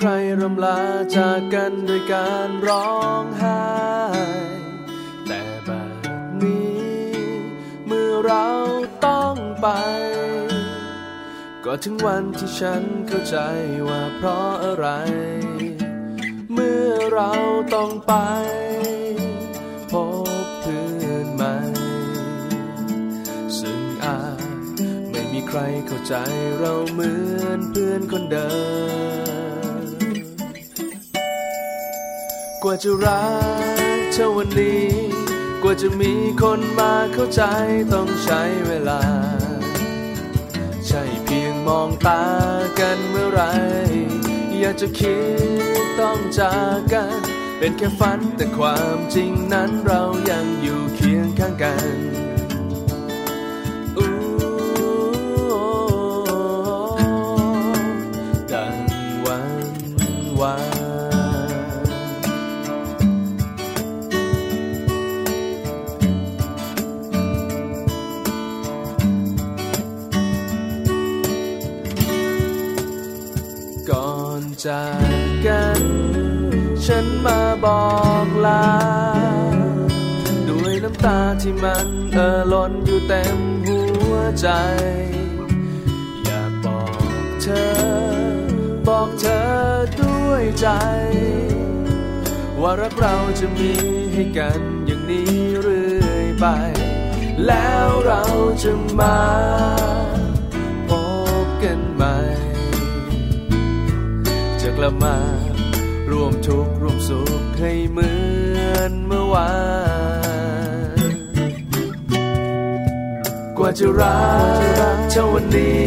ใครรำลาจากกันด้วยการร้องไห้ แต่แบบนี้ เมื่อเราต้องไป ก็ถึงวันที่ฉันเข้าใจว่าเพราะอะไร เมื่อเราต้องไป พบเพื่อนใหม่ ซึ่งอาจไม่มีใครเข้าใจเราเหมือนเพื่อนคนเดิม ว่าจะรักเท่าวันนี้ กว่าจะมีคนมาเข้าใจต้องใช้เวลา ใช่เพียงมองตากันเมื่อไร อยากจะคิดต้องจากกัน เป็นแค่ฝันแต่ความจริงนั้นเรายังอยู่เคียงข้างกัน ฉันมาบอกลา ด้วยน้ำตาที่มันเอ่อล้นอยู่เต็มหัวใจ อยากบอกเธอ บอกเธอด้วยใจ ว่ารักเราจะมีให้กันอย่างนี้เรื่อยไป แล้วเราจะมาพบกันใหม่จะกลับมา ร่วมทุกข์ร่วมสุขให้เหมือนเมื่อวาน กว่าจะรักเท่าวันนี้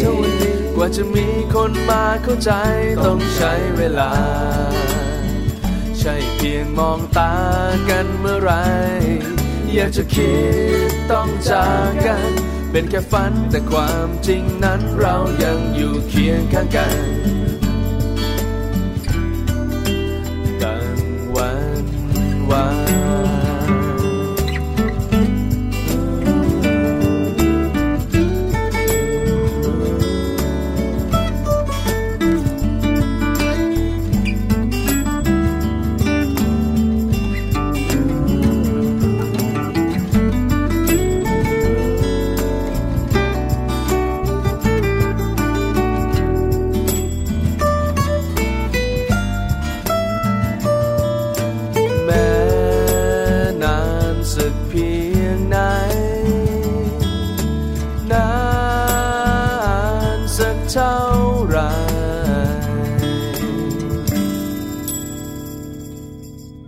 กว่าจะมีคนมาเข้าใจต้องใช้เวลา ใช่เพียงมองตากันเมื่อไร อยากจะคิดต้องจากกัน เป็นแค่ฝันแต่ความจริงนั้นเรายังอยู่เคียงข้างกัน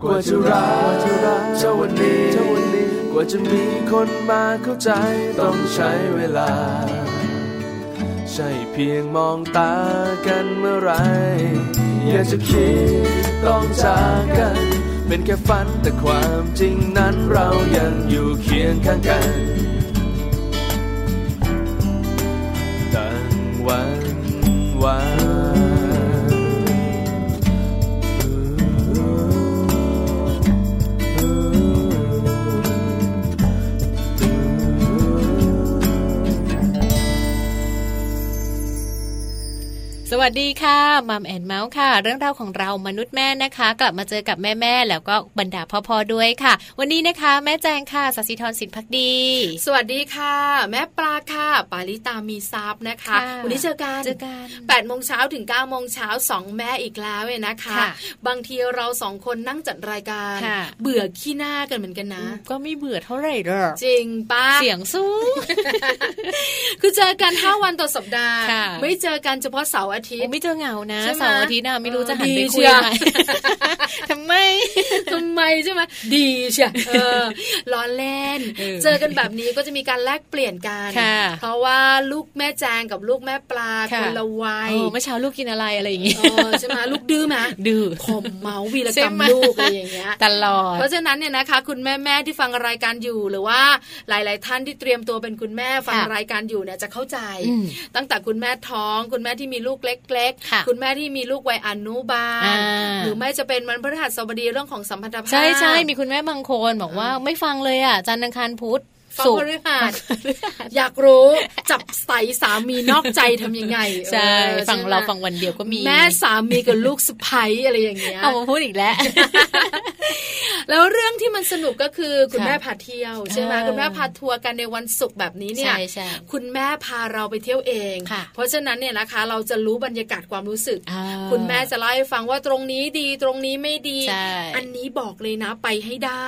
กว่าจะรักเท่าวันนี้ กว่าจะมีคนมาเข้าใจต้องใช้เวลา ใช่เพียงมองตากันเมื่อไหรอยากจะคิดต้องจากกัน เป็นแค่ฝันแต่ความจริงนั้นเรายังอยู่เคียงข้างกันดังวัน วัสดีค่ะมัมแอนเมาส์ค่ะ เรื่องราวของเรามนุษย์แม่นะคะ กลับมาเจอกับแม่ๆแล้วก็บรรดาพ่อๆด้วยค่ะ วันนี้นะคะ แม่แจงค่ะสัสิธรสินพักดี สวัสดีค่ะ แม่ปลาค่ะ ปาลิตามีซับนะคะค่ะวันนี้เจอกันเจอกันแปดโมงเช้าถึง9ก้าโมงเช้าสองแม่อีกแล้วเนี่ยนะคะค่ะบางทีเราสองคนนั่งจัดรายการค่ะเบื่อขี้หน้ากันเหมือนกันนะ ก็ไม่เบื่อเท่าไหร่หรอกจริงป้าเสียงสู้คือเจอกัน5วันต่อสัปดาห์ค่ะไม่เจอกันเฉพาะเสาร์อาทิตโอ้ย์ไม่เจอเหงานะใช่ไหมเสาร์อาทิตย์น่ะไม่รู้จะหันไปดีคุยเชียวอะไรททำไมทำไมใช่ไหมดีใช่เออล้อเล่น เจอกันแบบนี้ก็จะมีการแลกเปลี่ยนกัน เพราะว่าลูกแม่แจงกับลูกแม่ปลาคนละวัยเมื่อเช้าลูกกินอะไรอะไรอย่างงี้ใช่ไหมลูกดื้อไหมดื้อผมเมาวีรกรรมลูกอะไรอย่างเงี้ยตลอดเพราะฉะนั้นเนี่ยนะคะ คุณแม่แม่ที่ฟังรายการอยู่หรือว่าหลาย ๆ ท่านที่เตรียมตัวเป็นคุณแม่ฟังรายการอยู่เนี่ยจะเข้าใจ ตั้งแต่คุณแม่ท้อง คุณแม่ที่มีลูกเล็กๆ คุณแม่ที่มีลูกวัยอนุบาล หรือไม่จะเป็นมันพฤหัสบดีเรื่องของสัมพันธภาพใช่ใช่มีคุณแม่บางคนบอกว่าไม่ฟังเลยอะจันทร์อังคารพุธ ฟังพฤหัสอยากรู้จับใส่สามีนอกใจทำยังไงใช่ฟังเราฟังวันเดียวก็มีแม่สามีกับลูกสะใภ้อะไรอย่างเงี้ยเอามาพูดอีกแล้ว แล้วเรื่องที่มันสนุกก็คือคุณแม่พาเที่ยวใช่ไหมคุณแม่พาทัวร์กันในวันศุกร์แบบนี้เนี่ยคุณแม่พาเราไปเที่ยวเอง เพราะฉะนั้นเนี่ยนะคะ เราจะรู้บรรยากาศความรู้สึก คุณแม่จะเล่าให้ฟังว่าตรงนี้ดีตรงนี้ไม่ดี อันนี้บอกเลยนะไปให้ได้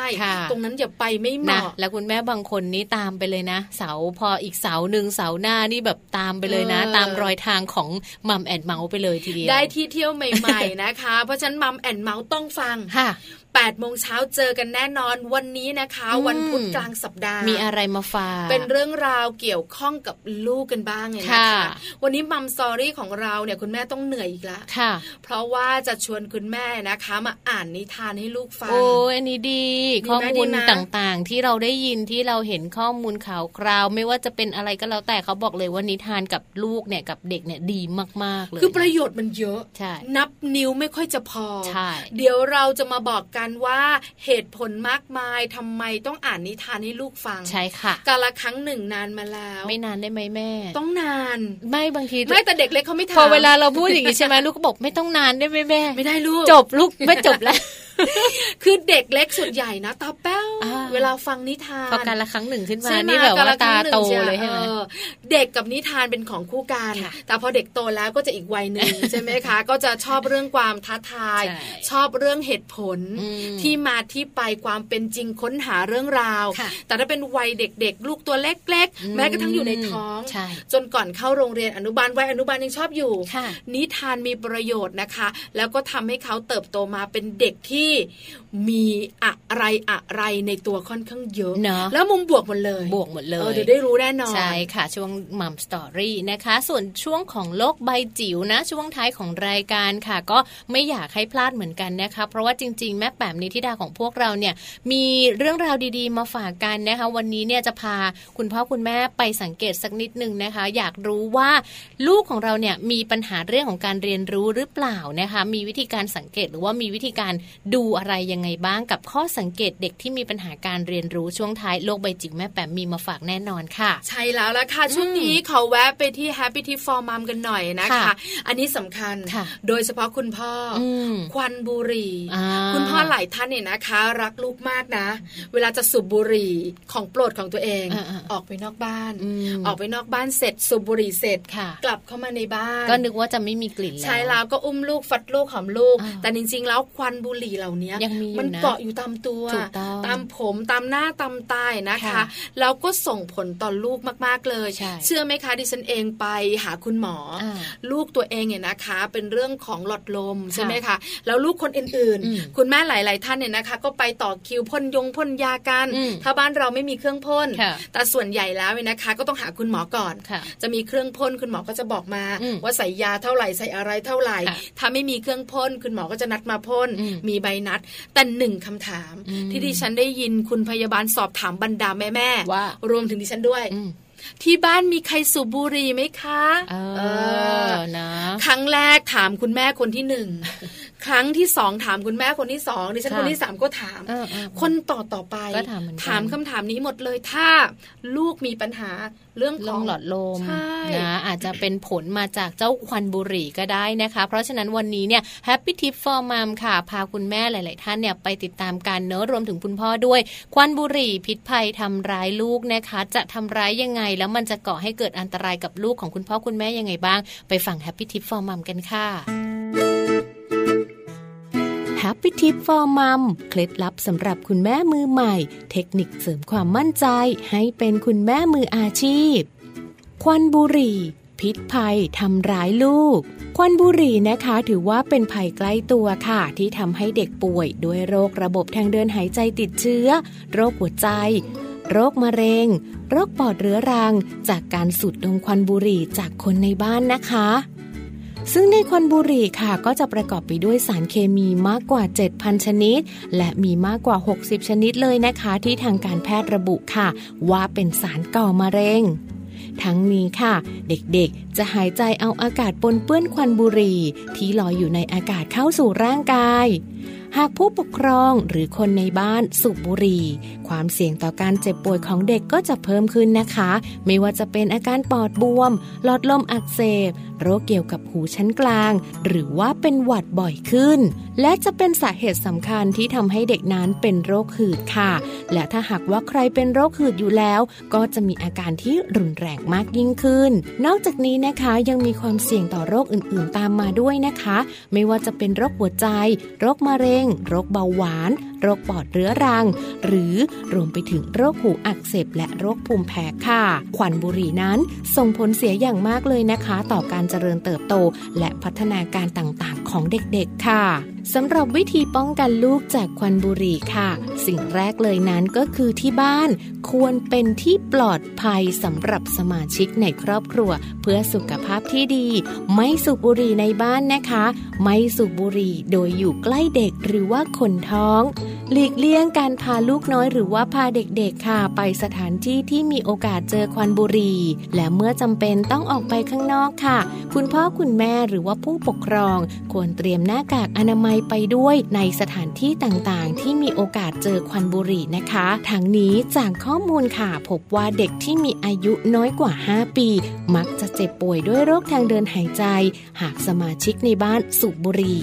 ตรงนั้นอย่าไปไม่เหมาะแล้วคุณแม่บางคนนี้ตามไปเลยนะ เสาพออีกเสาหนึ่งเสาหน้านี่แบบตามไปเลยนะ ตามรอยทางของมัมแอนเมาส์ไปเลยทีเดียวได้ที่เที่ยวใหม่ๆนะคะ เพราะฉะนั้นมัมแอนเมาส์ต้องฟังค่ะ 8โมงเช้าเจอกันแน่นอนวันนี้นะคะ วันพุธกลางสัปดาห์ มีอะไรมาฝากเป็นเรื่องราวเกี่ยวข้องกับลูกกันบ้างเลยนะคะวันนี้มัมสอรี่ของเราเนี่ยคุณแม่ต้องเหนื่อยอีกแล้วเพราะว่าจะชวนคุณแม่นะคะ มาอ่านนิทานให้ลูกฟังโอ้อันนี้ดี ข้อมูลต่างๆ ที่เราได้ยินที่เราเห็นข้อมูลข่าวคราว ไม่ว่าจะเป็นอะไรก็แล้วแต่เขาบอกเลยว่านิทานกับลูกเนี่ยกับเด็กเนี่ยดีมากๆเลยคือประโยชน์มันเยอะใช่นับนิ้วไม่ค่อยจะพอใช่เดี๋ยวเราจะมาบอกกันว่าเหตุผลมากมายทำไมต้องอ่านนิทานให้ลูกฟังใช่ค่ะกาละครั้งหนึ่งนานมาแล้ว ไม่นานได้ไหมแม่ ต้องนาน ไม่บางทีไม่แต่เด็กเล็กเขาไม่ทำพอเวลาเราพูดอย่างนี้ใช่ไหมลูกก็บอกไม่ต้องนานได้ไหมแม่ไม่ได้ลูกจบลูกไม่จบแล้ว คือเด็กเล็กส่วนใหญ่นะตาแป้วเวลาฟังนิทานพอการละครั้งหนึ่งขึ้นมานี่แบบว่าตาโตเลยใช่ไหมเด็กกับนิทานเป็นของคู่กันแต่พอเด็กโตแล้วก็จะอีกวัยหนึ่งใช่ไหมคะ ก็จะชอบเรื่องความท้าทาย ชอบเรื่องเหตุผลที่มาที่ไปความเป็นจริงค้นหาเรื่องราว แต่ถ้าเป็นวัยเด็กๆ ลูกตัวเล็กๆ แม้กระทั่งอยู่ในท้อง จนก่อนเข้าโรงเรียนอนุบาลวัยอนุบาลยังชอบอยู่นิทานมีประโยชน์นะคะ แล้วก็ทำให้เขาเติบโตมาเป็นเด็กที่ที่ มีอะไรอะไรในตัวค่อนข้างเยอะเนาะแล้วมุมบวกหมดเลย บวกหมดเลยเดี๋ยวได้รู้แน่นอน ใช่ค่ะ ช่วงมัมสตอรี่นะคะ ส่วนช่วงของโลกใบจิ๋วนะ ช่วงท้ายของรายการค่ะ ก็ไม่อยากให้พลาดเหมือนกันนะคะ เพราะว่าจริง ๆ แม่แปมนิธิดาของพวกเราเนี่ย มีเรื่องราวดีๆ มาฝากกันนะคะ วันนี้เนี่ยจะพาคุณพ่อคุณแม่ไปสังเกตสักนิดหนึ่งนะคะ อยากรู้ว่าลูกของเราเนี่ยมีปัญหาเรื่องของการเรียนรู้หรือเปล่านะคะ มีวิธีการสังเกตหรือว่ามีวิธีการดูอะไรยังไงบ้างกับข้อสังเกตเด็กที่มีปัญหาการเรียนรู้ช่วงท้ายโลกใบจิ๋วแม่แปมมีมาฝากแน่นอนค่ะ ใช่แล้วละค่ะ ช่วงนี้ขอแวะไปที่ Happy Tip for Mom กันหน่อยนะคะ อันนี้สำคัญโดยเฉพาะคุณพ่อควันบุหรี่ คุณพ่อหลายท่านเนี่ยนะคะ รักลูกมากนะ เวลาจะสูบบุหรี่ของโปรดของตัวเองออกไปนอกบ้าน ออกไปนอกบ้านเสร็จสูบบุหรี่เสร็จกลับเข้ามาในบ้าน ก็นึกว่าจะไม่มีกลิ่นแล้วใช่แล้วก็อุ้มลูกฟัดลูกหอมลูก แต่จริงๆ แล้วควันบุหรี่เหล่านี้มันเกาะอยู่ตามตัวตามผมตามหน้าตามตายนะคะแล้วก็ส่งผลต่อลูกมากๆเลย เชื่อไหมคะดิฉันเองไปหาคุณหมอ ลูกตัวเองเนี่ยนะคะ เป็นเรื่องของหลอดลมใช่ไหมคะแล้วลูกคนอื่นๆ คุณแม่หลาย ๆ ท่านเนี่ยนะคะ ก็ไปต่อคิวพ่นยงพ่นยากัน ถ้าบ้านเราไม่มีเครื่องพ่นแต่ส่วนใหญ่แล้วเนี่ยนะคะ ก็ต้องหาคุณหมอก่อน จะมีเครื่องพ่นคุณหมอก็จะบอกมา ว่าใส่ยาเท่าไหร่ใส่อะไรเท่าไหร่ ถ้าไม่มีเครื่องพ่นคุณหมอก็จะนัดมาพ่นมีใบนัด แต่หนึ่งคำถาม ที่ดิฉันได้ยินคุณพยาบาลสอบถามบรรดาแม่แม่ว่ารวมถึงดิฉันด้วยที่บ้านมีใครสูบบุหรี่ไหมคะ เออนะ ครั้งแรกถามคุณแม่คนที่หนึ่ง ครั้งที่สองถามคุณแม่คนที่สองดิฉันคนที่สามก็ถาม คนต่อต่อไปถามคำถามนี้หมดเลยถ้าลูกมีปัญหาเรื่องของหลอดลมนะอาจจะเป็นผลมาจากเจ้าควันบุหรี่ก็ได้นะคะ เพราะฉะนั้นวันนี้เนี่ย Happy Tip for Mom ค่ะ พาคุณแม่หลาย ๆ ท่านเนี่ยไปติดตามการเนอะรวมถึงคุณพ่อด้วย ควันบุหรี่พิษภัยทำร้ายลูกนะคะ จะทำร้ายยังไง แล้วมันจะก่อให้เกิดอันตรายกับลูกของคุณพ่อคุณแม่ยังไงบ้าง ไปฟัง Happy Tip for Mom กันค่ะ Happy Tip for Mom เคล็ดลับสำหรับคุณแม่มือใหม่ เทคนิคเสริมความมั่นใจให้เป็นคุณแม่มืออาชีพ ควันบุหรี่ พิษภัยทำร้ายลูก ควันบุหรี่นะคะถือว่าเป็นภัยใกล้ตัวค่ะ ที่ทำให้เด็กป่วย ด้วยโรคระบบทางเดินหายใจติดเชื้อ โรคหัวใจโรคมะเร็ง โรคปอดเรื้อรัง จากการสูดดมควันบุหรี่จากคนในบ้านนะคะ ซึ่งในควันบุหรี่ค่ะก็จะประกอบไปด้วยสารเคมีมากกว่า 7,000 ชนิด และมีมากกว่า 60 ชนิดเลยนะคะ ที่ทางการแพทย์ระบุค่ะ ว่าเป็นสารก่อมะเร็งทั้งนี้ค่ะ เด็กๆ จะหายใจเอาอากาศปนเปื้อนควันบุหรี่ที่ลอยอยู่ในอากาศเข้าสู่ร่างกาย หากผู้ปกครองหรือคนในบ้านสูบบุหรี่ ความเสี่ยงต่อการเจ็บป่วยของเด็กก็จะเพิ่มขึ้นนะคะ ไม่ว่าจะเป็นอาการปอดบวม หลอดลมอักเสบ โรคเกี่ยวกับหูชั้นกลาง หรือว่าเป็นหวัดบ่อยขึ้น และจะเป็นสาเหตุสำคัญที่ทำให้เด็กนั้นเป็นโรคหืดค่ะ และถ้าหากว่าใครเป็นโรคหืดอยู่แล้ว ก็จะมีอาการที่รุนแรงมากยิ่งขึ้น นอกจากนี้นะคะยังมีความเสี่ยงต่อโรคอื่น ๆ ตามมาด้วยนะคะ ไม่ว่าจะเป็นโรคหัวใจ โรคมะเร็งรคเบาหวาน โรคปอดเรื้อรัง หรือรวมไปถึงโรคหูอักเสบและโรคภูมิแพ้ค่ะ ควันบุหรี่นั้นส่งผลเสียอย่างมากเลยนะคะ ต่อการเจริญเติบโต และพัฒนาการต่างๆ ของเด็กๆค่ะสำหรับวิธีป้องกันลูกจากควันบุหรี่ค่ะ สิ่งแรกเลยนั้นก็คือที่บ้านควรเป็นที่ปลอดภัยสำหรับสมาชิกในครอบครัว เพื่อสุขภาพที่ดี ไม่สูบบุหรี่ในบ้านนะคะ ไม่สูบบุหรี่โดยอยู่ใกล้เด็กหรือว่าคนท้องหลีกเลี่ยงการพาลูกน้อยหรือว่าพาเด็กๆค่ะ ไปสถานที่ที่มีโอกาสเจอควันบุหรี่ และเมื่อจำเป็นต้องออกไปข้างนอกค่ะ คุณพ่อคุณแม่หรือว่าผู้ปกครอง ควรเตรียมหน้ากากอนามัยไปด้วยในสถานที่ต่างๆ ที่มีโอกาสเจอควันบุหรี่นะคะทั้งนี้จากข้อมูลค่ะ พบว่าเด็กที่มีอายุน้อยกว่า 5 ปี มักจะเจ็บป่วยด้วยโรคทางเดินหายใจ หากสมาชิกในบ้านสูบบุหรี่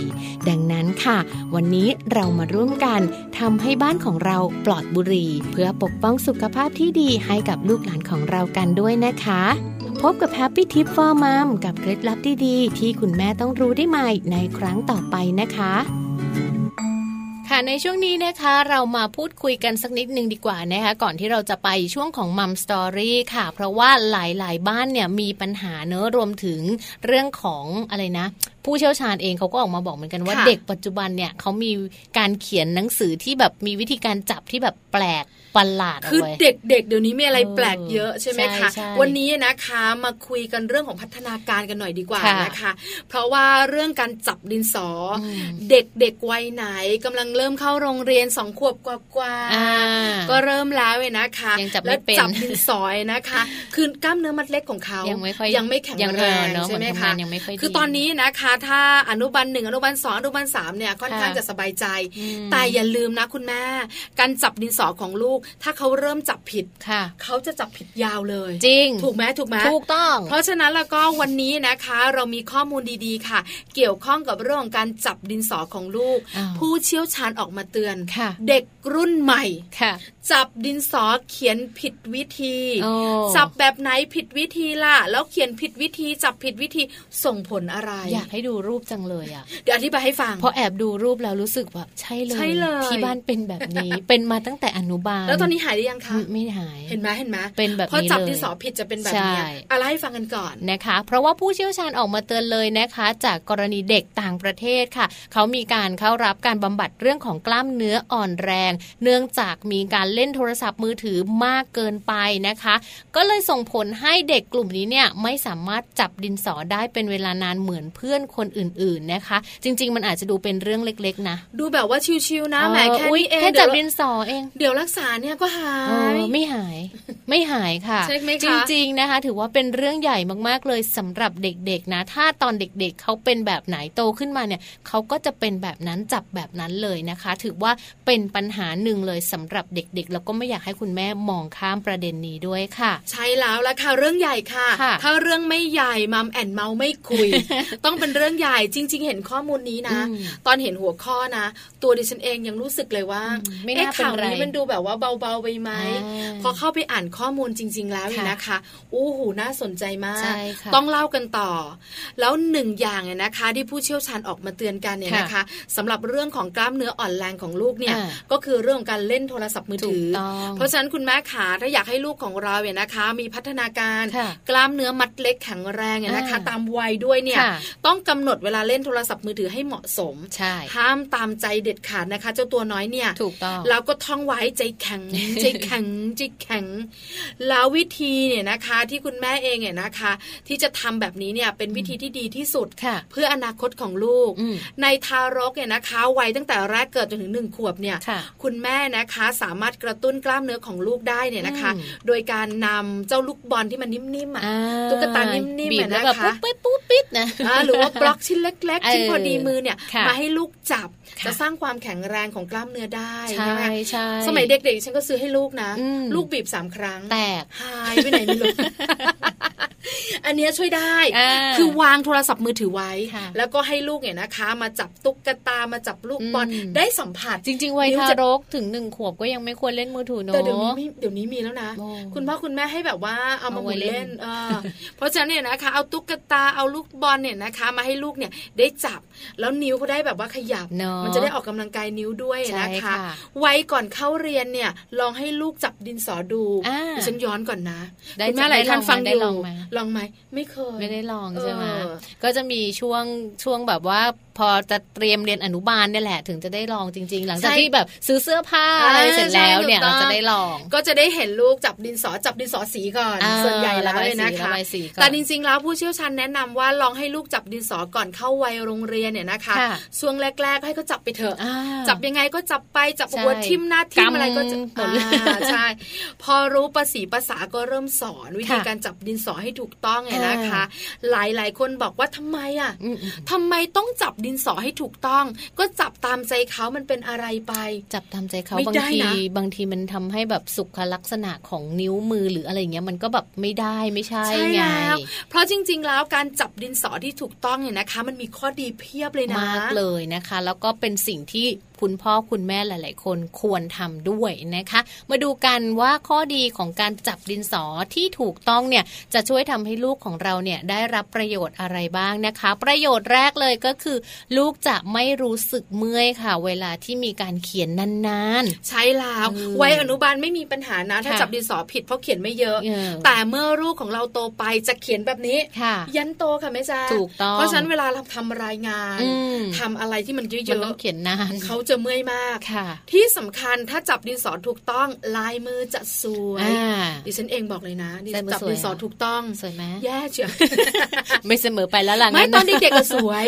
ดังนั้นค่ะ วันนี้เรามาร่วมกันทำให้บ้านของเราปลอดบุหรี่ เพื่อปกป้องสุขภาพที่ดีให้กับลูกหลานของเรากันด้วยนะคะพบกับ Happy Tip for Mom กับเคล็ดลับดีๆ ที่คุณแม่ต้องรู้ได้ใหม่ในครั้งต่อไปนะคะ ค่ะในช่วงนี้นะคะเรามาพูดคุยกันสักนิดนึงดีกว่านะคะก่อนที่เราจะไปช่วงของมัมสตอรี่ค่ะ เพราะว่าหลายๆ บ้านเนี่ยมีปัญหาเนอะรวมถึงเรื่องของอะไรนะ ผู้เชี่ยวชาญเองเขาก็ออกมาบอกเหมือนกันว่าเด็กปัจจุบันเนี่ยเขามีการเขียนหนังสือที่แบบมีวิธีการจับที่แบบแปลกประหลาดคือเด็กๆเดี๋ยวนี้มีอะไรแปลกเยอะใช่ไหมคะวันนี้นะคะมาคุยกันเรื่องของพัฒนาการกันหน่อยดีกว่านะคะ เพราะว่าเรื่องการจับดินสอ เด็กๆวัยไหนกำลังเริ่มเข้าโรงเรียนสองขวบกว่าๆก็เริ่มแล้วเนะคะแล้วจับดินสอยนะคะ คือกล้ามเนื้อมัดเล็กของเขายังไม่ค่อยยังไม่แข็งแรงใช่ไหมคะคือตอนนี้นะคะถ้าอนุบาลหนึ่งอนุบาลสองอนุบาลสามเนี่ยค่อนข้างจะสบายใจ แต่อย่าลืมนะคุณแม่ การจับดินสอของลูก ถ้าเขาเริ่มจับผิดค่ะเขาจะจับผิดยาวเลย จริง ถูกไหมถูกไหมถูกต้อง เพราะฉะนั้นแล้วก็วันนี้นะคะ เรามีข้อมูลดีๆค่ะ เกี่ยวข้องกับเรื่องของการจับดินสอของลูก ผู้เชี่ยวชาญออกมาเตือนเด็กรุ่นใหม่จับดินสอเขียนผิดวิธีจับแบบไหนผิดวิธีล่ะ แล้วเขียนผิดวิธี จับผิดวิธีส่งผลอะไร อยากให้ดูรูปจังเลยอะเดี๋ยวอธิบายให้ฟังเพราะแอบดูรูปแล้วรู้สึกว่าใช่เลยใช่เลยที่บ้านเป็นแบบนี้เป็นมาตั้งแต่อนุบาล แล้วตอนนี้หายหรือยังคะไม่หายเห็นไหมเห็นไหมเป็นแบบนี้เลยพอจับดินสอผิดจะเป็นแบบนี้อะไรให้ฟังกันก่อนนะคะ เพราะว่าผู้เชี่ยวชาญออกมาเตือนเลยนะคะ จากกรณีเด็กต่างประเทศค่ะ เขามีการเข้ารับการบำบัดเรื่องของกล้ามเนื้ออ่อนแรง เนื่องจากมีการเล่นโทรศัพท์มือถือมากเกินไปนะคะ ก็เลยส่งผลให้เด็กกลุ่มนี้เนี่ยไม่สามารถจับดินสอได้เป็นเวลานานเหมือนเพื่อนคนอื่นๆนะคะ จริง ๆ มันอาจจะดูเป็นเรื่องเล็ก ๆ นะ ดูแบบว่าชิวๆนะแหมแค่นี้เองแค่จับดินสอเอง เดี๋ยวรักษาเนี่ยก็หายไม่หายไม่หายค่ะ จริงๆนะคะ ถือว่าเป็นเรื่องใหญ่มากๆเลยสำหรับเด็กๆนะ ถ้าตอนเด็กๆเขาเป็นแบบไหนโตขึ้นมาเนี่ยเขาก็จะเป็นแบบนั้นจับแบบนั้นเลยนะคะ ถือว่าเป็นปัญหาหนึ่งเลยสำหรับเด็กๆ แล้วก็ไม่อยากให้คุณแม่มองข้ามประเด็นนี้ด้วยค่ะ ใช่แล้วละค่ะเรื่องใหญ่ค่ะ ถ้าเรื่องไม่ใหญ่มัมแอนเมาไม่คุย ต้องเป็นเรื่องใหญ่จริง ๆ เห็นข้อมูลนี้นะ ตอนเห็นหัวข้อนะ ตัวดิฉันเองยังรู้สึกเลยว่าไม่น่าเป็นไรมันดูแบบว่าเบาๆไปไหมพอเข้าไปอ่านข้อข้อมูลจริง ๆ แล้วนะคะอู้หูน่าสนใจมาก ต้องเล่ากันต่อ แล้วหนึ่งอย่างเนี่ยนะคะ ที่ผู้เชี่ยวชาญออกมาเตือนกันเนี่ยนะคะสำหรับเรื่องของกล้ามเนื้ออ่อนแรงของลูกเนี่ยก็คือเรื่องของการเล่นโทรศัพท์มือถือ เพราะฉะนั้นคุณแม่ขาถ้าอยากให้ลูกของเราเนี่ยนะคะ มีพัฒนาการกล้ามเนื้อมัดเล็กแข็งแรงเนี่ยนะคะ ตามวัยด้วยเนี่ยต้องกำหนดเวลาเล่นโทรศัพท์มือถือให้เหมาะสมห้ามตามใจเด็ดขาดนะคะ เจ้าตัวน้อยเนี่ยถูกต้องแล้วก็ท่องไว้ใจแข็งใจแข็งใจแข็ง แล้ววิธีเนี่ยนะคะที่คุณแม่เองเนี่ยนะคะ ที่จะทำแบบนี้เนี่ยเป็นวิธีที่ดีที่สุดเพื่ออนาคตของลูก ในทารกเนี่ยนะคะวัยตั้งแต่แรกเกิดจนถึงหนึ่งขวบเนี่ยคุณแม่นะคะสามารถกระตุ้นกล้ามเนื้อของลูกได้เนี่ยนะคะ โดยการนำเจ้าลูกบอลที่มันนิ่มๆอะตุ๊กตานิ่มๆนะคะปุ๊บปุ๊บปิ๊บนะหรือว่าบล็อกชิ้นเล็กๆชิ้นพอดีมือเนี่ยมาให้ลูกจับ จะสร้างความแข็งแรงของกล้ามเนื้อได้ใช่ไหมสมัยเด็กๆฉันก็ซื้อให้ลูกนะ ลูกบีบสามครั้งแตกหายไปไหนไม่รู้อันนี้ช่วยได้ คือวางโทรศัพท์มือถือไว้ แล้วก็ให้ลูกเนี่ยนะคะ มาจับตุ๊กตามาจับลูกบอลได้สัมผัสจริงๆวัยทารกถึงหนึ่งขวบก็ยังไม่ควรเล่นมือถือเนาะแต่เดี๋ยวนี้เดี๋ยวนี้มีแล้วนะ คุณพ่อคุณแม่ให้แบบว่าเอามาหมุนเล่นเพราะฉะนั้นเนี่ยนะคะ เอาตุ๊กตาเอาลูกบอลเนี่ยนะคะ มาให้ลูกเนี่ยได้จับ แล้วนิ้วเขาได้แบบว่าขยับมันจะได้ออกกำลังกายนิ้วด้วยนะคะไว้ก่อนเข้าเรียนเนี่ย ลองให้ลูกจับดินสอดูฉันย้อนก่อนนะคุณแม่หลายท่านฟังอยู่ลองไหมไม่เคยไม่ได้ลองใช่ไหมก็จะมีช่วงช่วงแบบว่าพอจะเตรียมเรียนอนุบาลเนี่ยแหละถึงจะได้ลองจริง ๆ หลังจากที่แบบซื้อเสื้อผ้าอะไรเสร็จแล้วเนี่ยเราจะได้ลอง ก็จะได้เห็นลูกจับดินสอจับดินสอสีก่อนส่วนใหญ่แล้วเลยนะคะแต่จริงๆแล้วผู้เชี่ยวชาญแนะนำว่าลองให้ลูกจับดินสอก่อนเข้าวัยโรงเรียนเนี่ยนะคะช่วงแรก ๆ ให้เขาจับไปเถอะ จับยังไงก็จับไปจับหัวทิ่มหน้าทิ่มอะไรก็จะหมดเลยใช่ พอรู้ภาษีภาษาก็เริ่มสอนวิธีการจับดินสอให้ถูกต้องไงนะคะ หลายๆคนบอกว่าทำไมอะทำไมต้องจับดินสอให้ถูกต้อง ก็จับตามใจเขามันเป็นอะไรไป จับตามใจเขาบางทีบางทีมันทำให้แบบสุขลักษณะของนิ้วมือหรืออะไรเงี้ยมันก็แบบไม่ได้ไม่ใช่ไงเพราะจริง ๆ แล้วการจับดินสอที่ถูกต้องเนี่ยนะคะ มันมีข้อดีเพียบเลยนะมากเลยนะคะ แล้วก็เป็นสิ่งที่คุณพ่อคุณแม่หลาย ๆ คนควรทำด้วยนะคะ มาดูกันว่าข้อดีของการจับดินสอที่ถูกต้องเนี่ยจะช่วยทำให้ลูกของเราเนี่ยได้รับประโยชน์อะไรบ้างนะคะ ประโยชน์แรกเลยก็คือ ลูกจะไม่รู้สึกเมื่อยค่ะ เวลาที่มีการเขียนนานๆ ใช่แล้ววัยอนุบาลไม่มีปัญหานะถ้าจับดินสอผิดเพราะเขียนไม่เยอะ แต่เมื่อลูกของเราโตไปจะเขียนแบบนี้ยันโตค่ะแม่จ้าถูกต้องเพราะฉะนั้นเวลาเราทำรายงานทำอะไรที่มันเยอะๆเขียนนานเขาจะเมื่อยมากที่สำคัญถ้าจับดินสอถูกต้องลายมือจะสวยดิฉันเองบอกเลยนะจับดินสอถูกต้องสวยไหมแย่เชียวไม่เสมอไปแล้วล่ะไม่ตอนเด็กๆก็สวย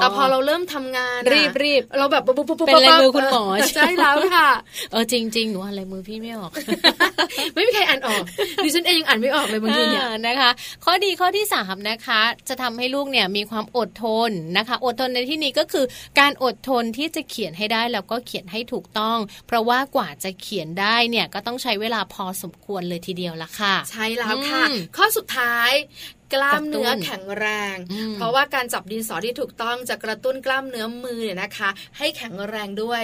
แต่พอเราเริ่มทำงานรีบรีบเราแบบปุ๊บปุ๊บเป็นลายมือคุณหมอใช่แล้วค่ะเออจริงๆหนูอ่านลายมือพี่ไม่ออก ไม่มีใครอ่านออกดิฉันเองยังอ่านไม่ออกเลยบางทีเนี่ยนะคะ ข้อดีข้อที่สามนะคะ จะทำให้ลูกเนี่ยมีความอดทนนะคะ อดทนในที่นี้ก็คือการอดทนที่จะเขียนให้ได้แล้วก็เขียนให้ถูกต้อง เพราะว่ากว่าจะเขียนได้เนี่ยก็ต้องใช้เวลาพอสมควรเลยทีเดียวละค่ะ ใช่แล้วค่ะ ข้อสุดท้าย กล้ามเนื้อแข็งแรง เพราะว่าการจับดินสอที่ถูกต้องจะกระตุ้นกล้ามเนื้อมือเนี่ยนะคะ ให้แข็งแรงด้วย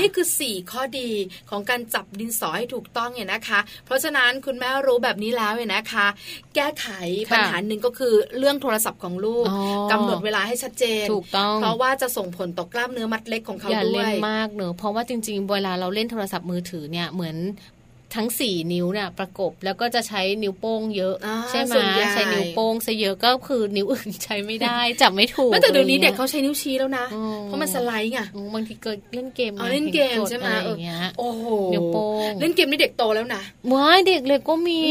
นี่คือ 4 ข้อดีของการจับดินสอให้ถูกต้องเนี่ยนะคะ เพราะฉะนั้นคุณแม่รู้แบบนี้แล้วเนี่ยนะคะ แก้ไขปัญหาหนึ่งก็คือเรื่องโทรศัพท์ของลูกกำหนดเวลาให้ชัดเจนถูกต้องเพราะว่าจะส่งผลต่อกล้ามเนื้อมัดเล็กของเขาด้วยอย่าเล่นมากเนอะเพราะว่าจริง ๆ เวลาเราเล่นโทรศัพท์มือถือเนี่ยเหมือน ทั้งสี่นิ้วเนี่ยประกบแล้วก็จะใช้นิ้วโป้งเยอะใช่ไหมใช้นิ้วโป้งซะเยอะก็คือนิ้วอื่นใช้ไม่ได้จับไม่ถูกแต่เดี๋ยวนี้เด็กเขาใช้นิ้วชี้แล้วนะ เพราะมันสไลด์ไงบางทีเกิดเล่นเกมเล่นเกมใช่ไหมโอ้โหนิ้วโป้งเล่นเกมนี่เด็กโตแล้วนะว้ายเด็กเลยก็มี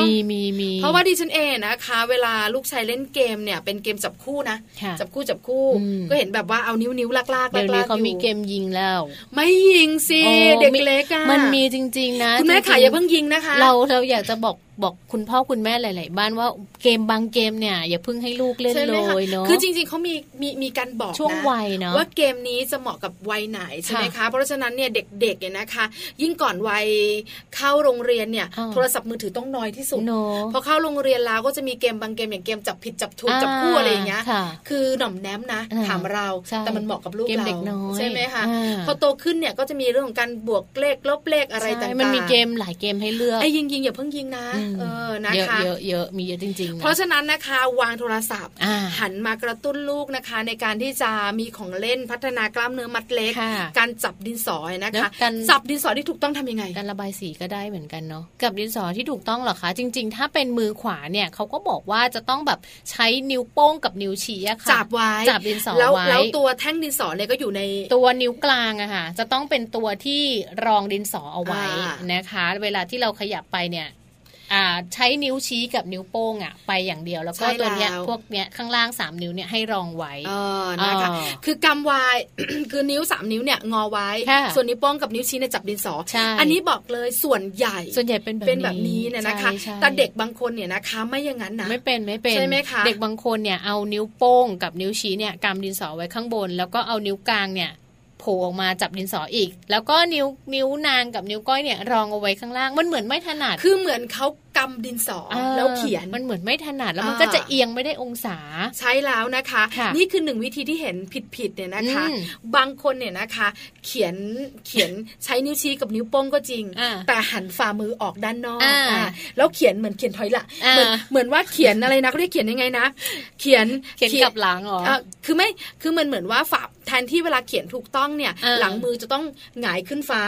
มีมีมีเพราะว่าดิฉันเองนะคะ เวลาลูกชายเล่นเกมเนี่ยเป็นเกมจับคู่นะจับคู่จับคู่ก็เห็นแบบว่าเอานิ้วนิ้วลากลากเดี๋ยวนี้เขามีเกมยิงแล้ว ไม่ยิงสิเด็กเล็กอะมันมีจริง ๆนะคุณแม่ขายอย่าเพิ่งยิงนะคะ เราเราอยากจะบอก บอกคุณพ่อคุณแม่หลาย ๆ บ้านว่าเกมบางเกมเนี่ย อย่าเพิ่งให้ลูกเล่นเลยเนาะคือจริง ๆเขามีมีมีการบอกช่วงวัยเนาะว่าเกมนี้จะเหมาะกับวัยไหนใช่ไหมคะ เพราะฉะนั้นเนี่ยเด็กๆเนี่ยนะคะ ยิ่งก่อนวัยเข้าโรงเรียนเนี่ย โทรศัพท์มือถือต้องน้อยที่สุดพอเข้าโรงเรียนแล้วก็จะมีเกมบางเกมอย่างเกมจับผิดจับถูกจับคู่อะไรอย่างเงี้ยคือหน่อมแนมนะถามเราแต่มันเหมาะกับลูกเราใช่ไหมคะพอโตขึ้นเนี่ยก็จะมีเรื่องของการบวกเลขลบเลขอะไรต่างๆมันมีเกมหลายเกมให้เลือกไอ้ยิงยิงอย่าเพิ่งยิงนะเออนะคะเยอะเยอะมีเยอะจริงๆ เพราะฉะนั้นนะคะวางโทรศัพท์ หันมากระตุ้นลูกนะคะ ในการที่จะมีของเล่นพัฒนากล้ามเนื้อมัดเล็ก การจับดินสอนะคะจับดินสอที่ถูกต้องทำยังไง การระบายสีก็ได้เหมือนกันเนาะกับดินสอที่ถูกต้องหรอคะ จริง ๆ ถ้าเป็นมือขวาเนี่ยเขาก็บอกว่าจะต้องแบบใช้นิ้วโป้งกับนิ้วชี้ค่ะจับไว้จับดินสอไว้แล้วตัวแท่งดินสอเนี่ยก็อยู่ในตัวนิ้วกลางอะค่ะจะต้องเป็นตัวที่รองดินสอเอาไว้นะคะ เวลาที่เราขยับไปเนี่ย ใช้นิ้วชี้กับนิ้วโป้งอะไปอย่างเดียวแล้วก็ตัวเนี้ยพวกเนี้ยข้างล่าง3นิ้วเนี่ยให้รองไว้นะคะคือกำวายคือนิ้ว3นิ้วเนี่ยงอไว้ ส่วนนิ้วโป้งกับนิ้วชี้เนี่ยจับดินสอ อันนี้บอกเลยส่วนใหญ่ ส่วนใหญ่เป็นแบบเป็นแบบนี้เนี่ยนะคะ แต่เด็กบางคนเนี่ยนะคะไม่อย่างนั้นนะไม่เป็นไม่เป็นใช่ไหมคะเด็กบางคนเนี่ยเอานิ้วโป้งกับนิ้วชี้เนี่ยกำดินสอไว้ข้างบน แล้วก็เอานิ้วกลางเนี่ยโผ ล่ออกมาจับดินสออีก แล้วก็นิ้วนิ้วนางกับนิ้วก้อยเนี่ยรองเอาไว้ข้างล่างมันเหมือนไม่ถนัด คือเหมือนเขากำดินสอแล้วเขียนมันเหมือนไม่ถนัดแล้วมันก็จะเอียงไม่ได้องศา ใช่แล้วนะคะนี่คือหนึ่งวิธีที่เห็นผิดๆเนี่ยนะคะ บางคนเนี่ยนะคะ เขียนเขียนใช้นิ้วชี้กับนิ้วโป้งก็จริง แต่หันฝ่ามือออกด้านนอกแล้วเขียนเหมือนเขียนถอยละเหมือนเหมือนว่าเขียนอะไรนะเขาเรียกเขียนยังไงนะ เขียนเขียนกับหลังอ๋อคือไม่คือมันเหมือนว่าฝ่า แทนที่เวลาเขียนถูกต้องเนี่ยหลังมือจะต้องหงายขึ้นฟ้า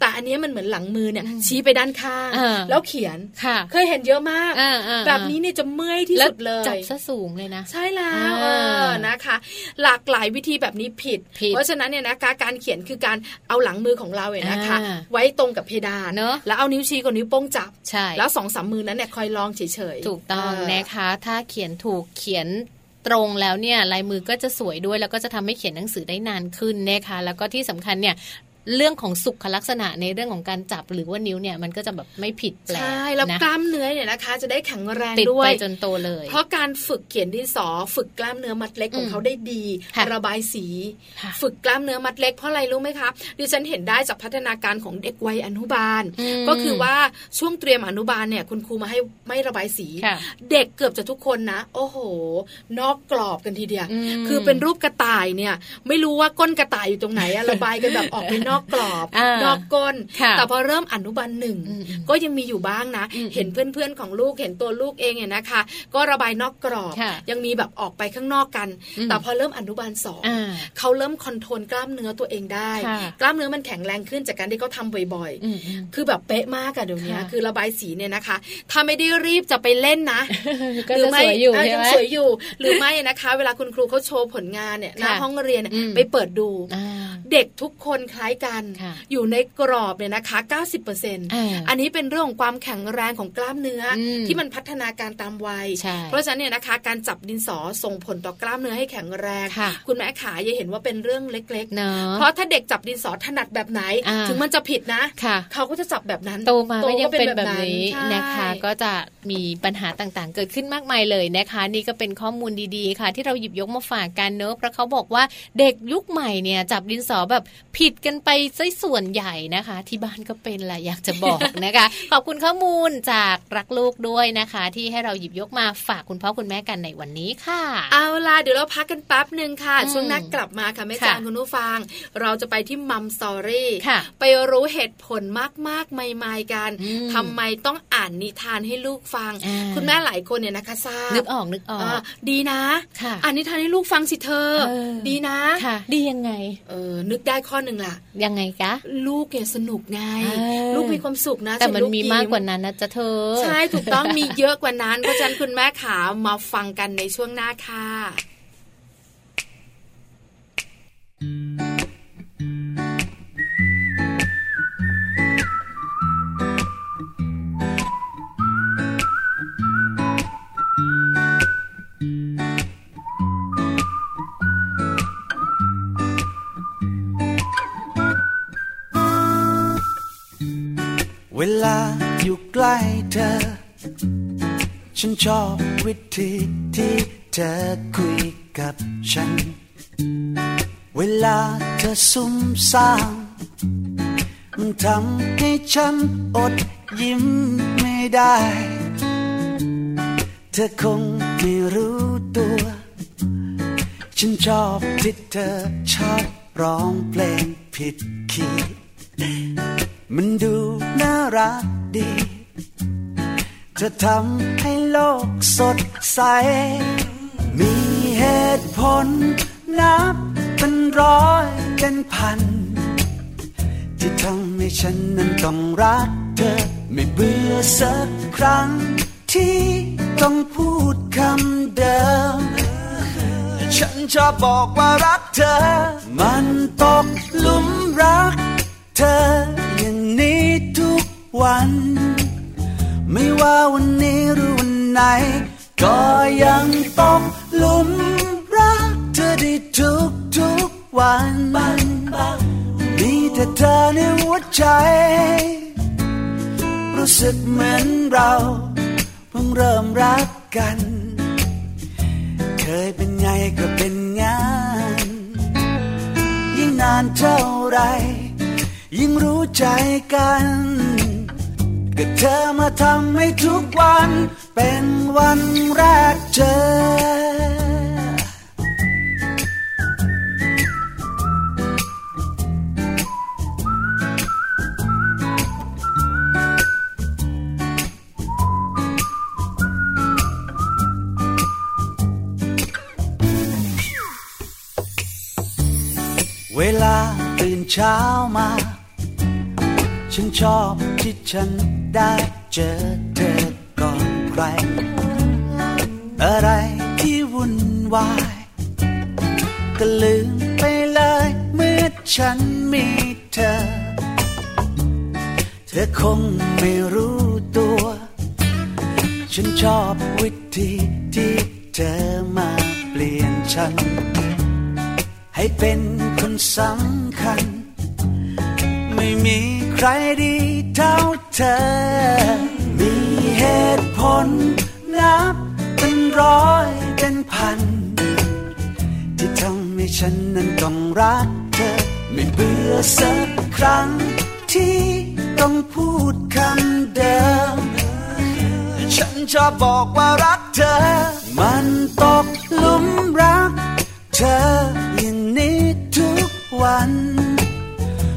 แต่อันนี้มันเหมือนหลังมือเนี่ยชี้ไปด้านข้างแล้วเขียนเคยเห็นเยอะมาก แบบนี้เนี่ยจะเมื่อยที่สุดเลยจับซะสูงเลยนะ ใช่แล้วนะคะ หลากหลายวิธีแบบนี้ผิด เพราะฉะนั้นเนี่ยนะการเขียนคือการเอาหลังมือของเราเนี่ยนะคะ ไว้ตรงกับเพดานแล้วเอานิ้วชี้กับนิ้วโป้งจับแล้วสองสามมือนั้นเนี่ยคอยลองเฉยๆถูกต้องนะคะ ถ้าเขียนถูกเขียน ตรงแล้วเนี่ยลายมือก็จะสวยด้วยแล้วก็จะทำให้เขียนหนังสือได้นานขึ้นนะคะแล้วก็ที่สำคัญเนี่ย เรื่องของสุขลักษณะในเรื่องของการจับหรือว่านิ้วเนี่ยมันก็จะแบบไม่ผิดแปลกใช่แล้วกล้ามเนื้อเนี่ยนะคะ จะได้แข็งแรงด้วยจนโตเลย เพราะการฝึกเขียนดินสอ ฝึกกล้ามเนื้อมัดเล็กของเขาได้ดี ระบายสี ฝึกกล้ามเนื้อมัดเล็กเพราะอะไรรู้ไหมคะดิฉันเห็นได้จากพัฒนาการของเด็กวัยอนุบาล ก็คือว่าช่วงเตรียมอนุบาลเนี่ยคุณครูมาให้ไม่ระบายสี เด็กเกือบจะทุกคนนะ โอ้โห นอกกรอบกันทีเดียวคือเป็นรูปกระต่ายเนี่ย ไม่รู้ว่าก้นกระต่ายอยู่ตรงไหนระบายกันแบบออกไปนอกกรอบนอกก้น แต่พอเริ่มอนุบาลหนึ่งก็ยังมีอยู่บ้างนะ เห็นเพื่อนๆของลูกเห็นตัวลูกเองเนี่ยนะคะ ก็ระบายนอกกรอบ ยังมีแบบออกไปข้างนอกกัน แต่พอเริ่มอนุบาลสองเขาเริ่มคอนโทรลกล้ามเนื้อตัวเองได้ กล้ามเนื้อมันแข็งแรงขึ้นจากการที่เขาทาบ่อยๆ คือแบบเป๊ะมากอะเดี๋ยวนี้คือระบายสีเนี่ยนะคะ ถ้าไม่ได้รีบจะไปเล่นนะหรือไม่ยังสวยอยู่ หรือไม่นะคะ เวลาคุณครูเขาโชว์ผลงานเนี่ยหน้าห้องเรียนไปเปิดดู เด็กทุกคนคล้ายกันอยู่ในกรอบเนี่ยนะคะ 90%อันนี้เป็นเรื่องของความแข็งแรงของกล้ามเนื้อที่มันพัฒนาการตามวัย เพราะฉะนั้นเนี่ยนะคะ การจับดินสอส่งผลต่อกล้ามเนื้อให้แข็งแรง คุณแม่ขาอย่าเห็นว่าเป็นเรื่องเล็ก ๆ เพราะถ้าเด็กจับดินสอถนัดแบบไหน ถึงมันจะผิดนะ เขาก็จะจับแบบนั้น โตมาก็ยังเป็นแบบนี้นะคะ ก็จะมีปัญหาต่างๆ เกิดขึ้นมากมายเลยนะคะ นี่ก็เป็นข้อมูลดีๆค่ะ ที่เราหยิบยกมาฝากกันเนอะเพราะเขาบอกว่าเด็กยุคใหม่เนี่ยจับดินสอแบบผิดกันไปซะส่วนใหญ่นะคะ ที่บ้านก็เป็นแหละอยากจะบอกนะคะ ขอบคุณข้อมูลจากรักลูกด้วยนะคะ ที่ให้เราหยิบยกมาฝากคุณพ่อคุณแม่กันในวันนี้ค่ะ เอาล่ะเดี๋ยวเราพักกันแป๊บหนึ่งค่ะช่วงนักกลับมาค่ะแม่จางคุณผู้ฟัง เราจะไปที่มัมสตอรี่ไปรู้เหตุผลมากๆใหม่ๆกันทำไมต้องอ่านนิทานให้ลูกฟัง คุณแม่หลายคนเนี่ยนะคะทราบนึกออกนึกออกดีนะอ่านนิทานให้ลูกฟังสิเธอ ดีนะ ดียังไงเออนึกได้ข้อหนึ่งล่ะยังไงคะลูกเนี่ยสนุกไง ลูกมีความสุขนะ แต่มันมีมากกว่านั้นนะจะเธอ ใช่ถูกต้องมีเยอะกว่านั้นเพราะฉะนั้นคุณแม่ขามาฟังกันในช่วงหน้าค่ะ เวลาอยู่ใกล้เธอ ฉันชอบวิธีที่เธอคุยกับฉัน เวลาเธอซุ่มซ่ามมันทำให้ฉันอดยิ้มไม่ได้ เธอคงไม่รู้ตัว ฉันชอบที่เธอชอบร้องเพลงผิดคีย์ มันดูน่ารักดีจะทำให้โลกสดใส มีเหตุผลนับเป็นร้อยเป็นพัน ที่ทำให้ฉันนั้นต้องรักเธอ ไม่เบื่อสักครั้ง ที่ต้องพูดคำเดิม ฉันชอบบอกว่ารักเธอ มันตกหลุมรักเธอ วัน ไม่ว่าวันนี้หรือวันไหน ก็ยังต้องลุมรักเธอได้ทุกทุกวันมีแต่เธอในหัวใจ รู้สึกเหมือนเราเพิ่งเริ่มรักกัน เคยเป็นไงก็เป็นงาน ยิ่งนานเท่าไร ยิ่งรู้ใจกัน ก็เธอมาทำให้ทุกวัน เป็นวันแรกเจอเวลาตื่นเช้ามา ฉันชอบที่ฉัน ได้เจอเธอก่อนใคร อะไรที่วุ่นวาย ก็ลืมไปเลยเมื่อฉันมีเธอ เธอคงไม่รู้ตัว ฉันชอบวิธีที่เธอมาเปลี่ยนฉัน ให้เป็นคนสำคัญ ไม่มีใครดีเท่าเธอ มีเหตุผลนับเป็นร้อยเป็นพัน ที่ทำให้ฉันนั้นต้องรักเธอ ไม่เบื่อสักครั้ง ที่ต้องพูดคำเดิม ฉันชอบบอกว่ารักเธอ มันตกหลุมรัก เธออย่างนี้ทุกวัน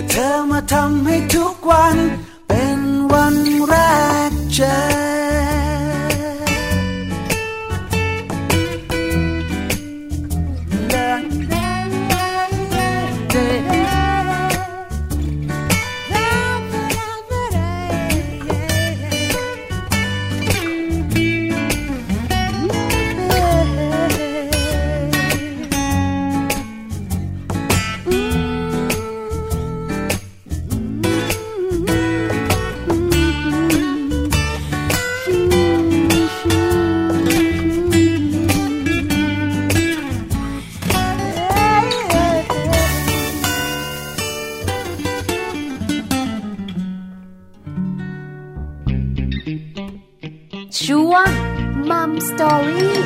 ก็เธอมาทำให้ทุกวัน เป็นวันแรกเจอ ช่วงมัมสตอรี่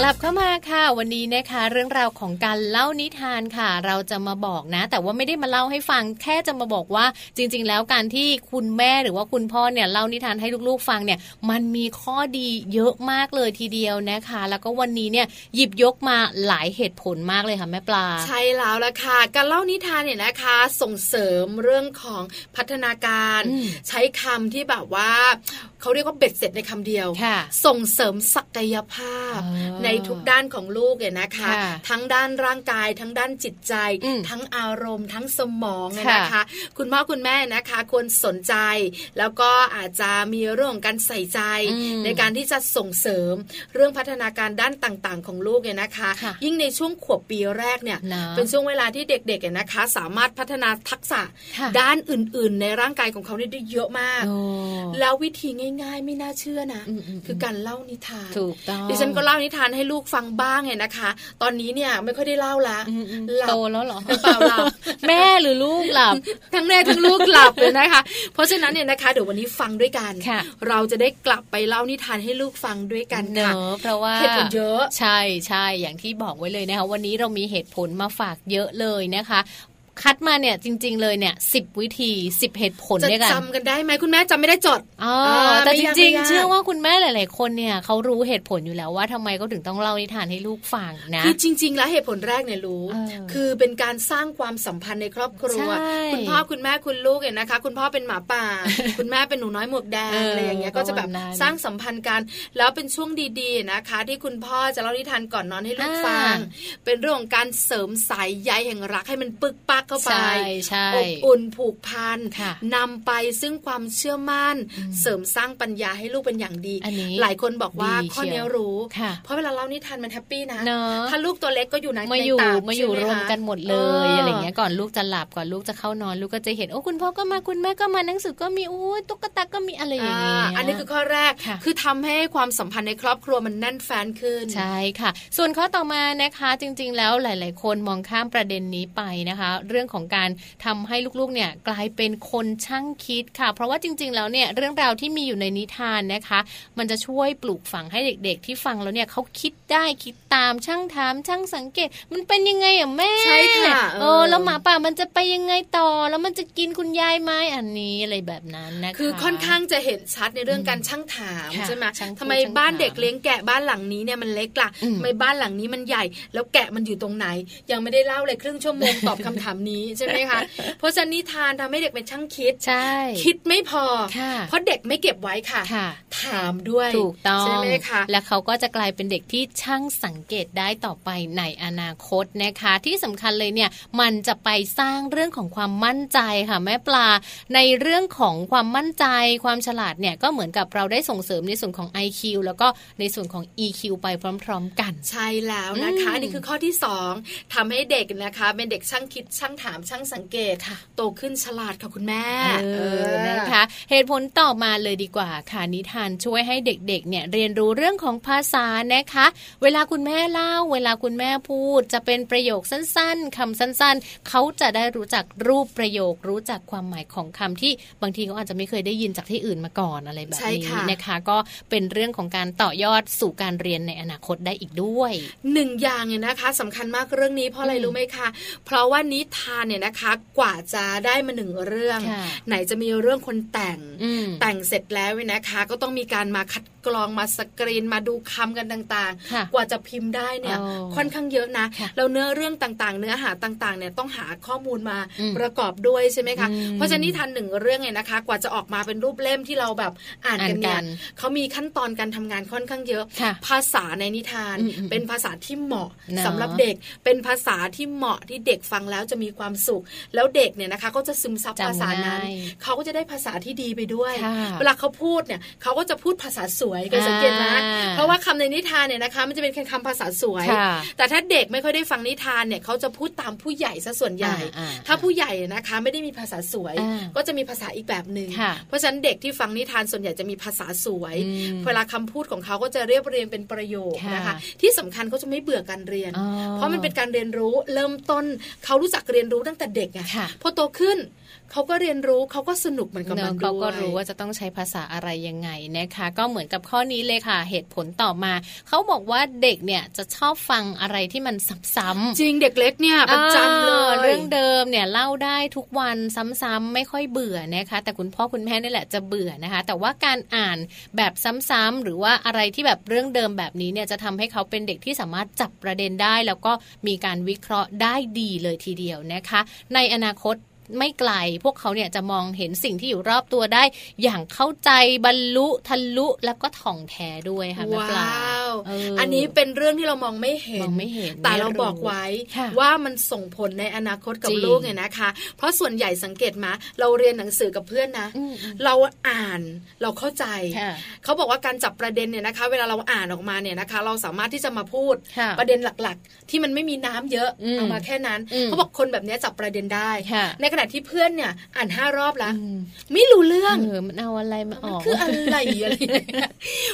กลับเข้ามาค่ะ วันนี้นะคะ เรื่องราวของการเล่านิทานค่ะ เราจะมาบอกนะ แต่ว่าไม่ได้มาเล่าให้ฟัง แค่จะมาบอกว่าจริง ๆ แล้วการที่คุณแม่หรือว่าคุณพ่อเนี่ยเล่านิทานให้ลูกๆฟังเนี่ยมันมีข้อดีเยอะมากเลยทีเดียวนะคะ แล้วก็วันนี้เนี่ยหยิบยกมาหลายเหตุผลมากเลยค่ะแม่ปลา ใช่แล้วละค่ะ การเล่านิทานเนี่ยนะคะ ส่งเสริมเรื่องของพัฒนาการ ใช้คำที่แบบว่าเขาเรียกว่าเบ็ดเสร็จในคำเดียว ส่งเสริมศักยภาพ ในทุกด้านของลูกเนี่ยนะคะ ทั้งด้านร่างกาย ทั้งด้านจิตใจ ทั้งอารมณ์ ทั้งสมองนะคะ คุณพ่อคุณแม่นะคะควรสนใจ แล้วก็อาจจะมีเรื่องของการใส่ใจ ในการที่จะส่งเสริมเรื่องพัฒนาการด้านต่างๆ ของลูกเนี่ยนะคะ ยิ่งในช่วงขวบปีแรกเนี่ยเป็นช่วงเวลาที่เด็กๆเนี่ยนะคะ สามารถพัฒนาทักษะด้านอื่น ๆ ในร่างกายของเขาได้เยอะมาก แล้ววิธีง่ายๆ ไม่น่าเชื่อนะคือการเล่านิทานถูกต้องดิฉันก็เล่านิทานให้ลูกฟังบ้างไงนะคะ ตอนนี้เนี่ยไม่ค่อยได้เล่าละโตแล้วหรอเปล่าหลับแม่หรือลูกหลับทั้งแม่ทั้งลูกหลับเลยนะคะ เพราะฉะนั้นเนี่ยนะคะเดี๋ยววันนี้ฟังด้วยกันเราจะได้กลับไปเล่านิทานให้ลูกฟังด้วยกันเนอะเพราะว่าเหตุผลเยอะใช่ใช่อย่างที่บอกไว้เลยนะคะ วันนี้เรามีเหตุผลมาฝากเยอะเลยนะคะ คัดมาเนี่ยจริง ๆ เลยเนี่ยสิบวิธีสิบเหตุผลเนี่ยกันจำกันได้ไหมคุณแม่จำไม่ได้จดอ๋อแต่จริง ๆ เชื่อว่าคุณแม่หลาย ๆ คนเนี่ยเขารู้เหตุผลอยู่แล้วว่าทำไมเขาถึงต้องเล่านิทานให้ลูกฟังนะคือจริง ๆ แล้วเหตุผลแรกเนี่ยรู้ คือเป็นการสร้างความสัมพันธ์ในครอบครัว คุณพ่อคุณแม่คุณลูกเนี่ยนะคะ คุณพ่อเป็นหมาป่า คุณแม่เป็นหนูน้อยหมวกแดงอะไรอย่างเงี้ยก็จะแบบสร้างสัมพันธ์กัน แล้วเป็นช่วงดีๆนะคะ ที่คุณพ่อจะเล่านิทานก่อนนอนให้ลูกฟัง เป็นเรื่องของการเสริมสายใยแห่งรักให้มันปึกปักเข้าไปอบอุ่นผูกพันนำไปซึ่งความเชื่อมั่น เสริมสร้างปัญญาให้ลูกเป็นอย่างดี หลายคนบอกว่าข้อนี้รู้ เพราะเวลาเล่านิทานมันแฮปปี้นะถ้าลูกตัวเล็กก็อยู่ในมาอยู่มาอยู่รวมกันหมดเลยอะไรเงี้ยก่อนลูกจะหลับก่อนลูกจะเข้านอนลูกก็จะเห็นโอ้คุณพ่อก็มาคุณแม่ก็มาหนังสือก็มีโอ้ตุ๊กตาก็มีอะไรอย่างเงี้ยอันนี้คือข้อแรกคือทำให้ความสัมพันธ์ในครอบครัวมันแน่นแฟนขึ้นใช่ค่ะ ส่วนข้อต่อมานะคะจริง ๆ แล้วหลาย ๆ คนมองข้ามประเด็นนี้ไปนะคะเรื่องของการทำให้ลูกๆเนี่ยกลายเป็นคนช่างคิดค่ะ เพราะว่าจริง ๆ แล้วเนี่ยเรื่องราวที่มีอยู่ในนิทานนะคะ มันจะช่วยปลูกฝังให้เด็ก ๆ ที่ฟังแล้วเนี่ยเขาคิดได้คิดตามช่างถามช่างสังเกต มันเป็นยังไงอะแม่ใช่ค่ะเออแล้วหมาป่ามันจะไปยังไงต่อ แล้วมันจะกินคุณยายไหมอันนี้อะไรแบบนั้นนะคะคือค่อนข้างจะเห็นชัดในเรื่องการช่างถามใช่ไหมทำไมบ้านเด็กเลี้ยงแกะบ้านหลังนี้เนี่ยมันเล็กล่ะทำไมบ้านหลังนี้มันใหญ่ แล้วแกะมันอยู่ตรงไหน ยังไม่ได้เล่าเลยครึ่งชั่วโมงตอบคำถามนี้ใช่ไหมคะ เพราะฉะนั้นนิทานทำให้เด็กเป็นช่างคิดใช่คิดไม่พอ เพราะเด็กไม่เก็บไว้ค่ะ ถามด้วยถูกต้องใช่ไหมคะและเขาก็จะกลายเป็นเด็กที่ช่างสังเกตได้ต่อไปในอนาคตนะคะ ที่สำคัญเลยเนี่ยมันจะไปสร้างเรื่องของความมั่นใจค่ะแม่ปลา ในเรื่องของความมั่นใจ ความฉลาดเนี่ยก็เหมือนกับเราได้ส่งเสริมในส่วนของ IQ แล้วก็ในส่วนของ EQ ไปพร้อม ๆ กัน ใช่แล้วนะคะนี่คือข้อที่ 2ทำให้เด็กนะคะ เป็นเด็กช่างคิดช่างถามช่างสังเกตโตขึ้นฉลาดค่ะคุณแม่เออนะคะเหตุผลต่อมาเลยดีกว่าค่ะนิทานช่วยให้เด็กๆเนี่ยเรียนรู้เรื่องของภาษานะคะ เวลาคุณแม่เล่า เวลาคุณแม่พูด จะเป็นประโยคสั้น ๆคำสั้น ๆ เขาจะได้รู้จักรูปประโยค รู้จักความหมายของคำที่บางทีเขาอาจจะไม่เคยได้ยินจากที่อื่นมาก่อนอะไรแบบนี้นะคะ ก็เป็นเรื่องของการต่อยอดสู่การเรียนในอนาคตได้อีกด้วยหนึ่งอย่างเนี่ยนะคะสำคัญมากเรื่องนี้เพราะอะไรรู้ไหมคะเพราะว่านิทานเนี่ยนะคะ กว่าจะได้มาหนึ่งเรื่อง ไหนจะมีเรื่องคนแต่งแต่งเสร็จแล้วนะคะ ก็ต้องมีการมาคัดกรองมาสกรีนมาดูคำกันต่างๆ กว่าจะพิมพ์ได้เนี่ยค่อนข้างเยอะนะเราเนื้อเรื่องต่างๆ เนื้อหาต่างๆเนี่ยต้องหาข้อมูลมาประกอบด้วยใช่ไหมคะเพราะฉะนั้นนิทานหนึ่งเรื่องเนี่ยนะคะ กว่าจะออกมาเป็นรูปเล่มที่เราแบบอ่านกันเนี่ยเขามีขั้นตอนการทำงานค่อนข้างเยอะ ภาษาในนิทานเป็นภาษาที่เหมาะสำหรับเด็กเป็นภาษาที่เหมาะที่เด็กฟังแล้วจะมีความสุข แล้วเด็กเนี่ยนะคะก็จะซึมซับภาษานั้น เขาก็จะได้ภาษาที่ดีไปด้วย เวลาเขาพูดเนี่ยเขาก็จะพูดภาษาสวยกันสังเกตนะเพราะว่าคำในนิทานเนี่ยนะคะ มันจะเป็นคำภาษาสวย แต่ถ้าเด็กไม่ค่อยได้ฟังนิทานเนี่ยเขาจะพูดตามผู้ใหญ่ซะส่วนใหญ่ ถ้าผู้ใหญ่นะคะไม่ได้มีภาษาสวย ก็จะมีภาษาอีกแบบหนึ่งเพราะฉะนั้นเด็กที่ฟังนิทานส่วนใหญ่จะมีภาษาสวย เวลาคำพูดของเขาก็จะเรียบเรียงเป็นประโยคนะคะ ที่สำคัญเขาจะไม่เบื่อการเรียน เพราะมันเป็นการเรียนรู้เริ่มต้นเขารู้จักเรียนรู้ตั้งแต่เด็กไงพอโตขึ้น เขาก็เรียนรู้เขาก็สนุกเหมือนกับมันด้วยเขาก็รู้ว่าจะต้องใช้ภาษาอะไรยังไงนะคะ ก็เหมือนกับข้อนี้เลยค่ะ เหตุผลต่อมา เขาบอกว่าเด็กเนี่ยจะชอบฟังอะไรที่มันซ้ำๆจริงเด็กเล็กเนี่ยประจำเลยเรื่องเดิมเนี่ยเล่าได้ทุกวันซ้ำๆไม่ค่อยเบื่อนะคะ แต่คุณพ่อคุณแม่นี่แหละจะเบื่อนะคะ แต่ว่าการอ่านแบบซ้ำๆหรือว่าอะไรที่แบบเรื่องเดิมแบบนี้เนี่ยจะทำให้เขาเป็นเด็กที่สามารถจับประเด็นได้ แล้วก็มีการวิเคราะห์ได้ดีเลยทีเดียวนะคะ ในอนาคต ไม่ไกล พวกเขาเนี่ยจะมองเห็นสิ่งที่อยู่รอบตัวได้ อย่างเข้าใจบรรลุทะลุแล้วก็ถ่องแท้ด้วยค่ะแม่ปลาอันนี้เป็นเรื่องที่เรามองไม่เห็นไม่เห็น แต่เราบอกไว้ว่ามันส่งผลในอนาคตกับลูกไงนะคะ เพราะส่วนใหญ่สังเกตมาเราเรียนหนังสือกับเพื่อนนะ เราอ่านเราเข้าใจ เขาบอกว่าการจับประเด็นเนี่ยนะคะ เวลาเราอ่านออกมาเนี่ยนะคะ เราสามารถที่จะมาพูดประเด็นหลักๆ ที่มันไม่มีน้ำเยอะเอามาแค่นั้นเขาบอกคนแบบนี้จับประเด็นได้ในขณะที่เพื่อนเนี่ย อ่านห้ารอบแล้วไม่รู้เรื่องเออมันเอาอะไรมาออกคืออะไรอะไร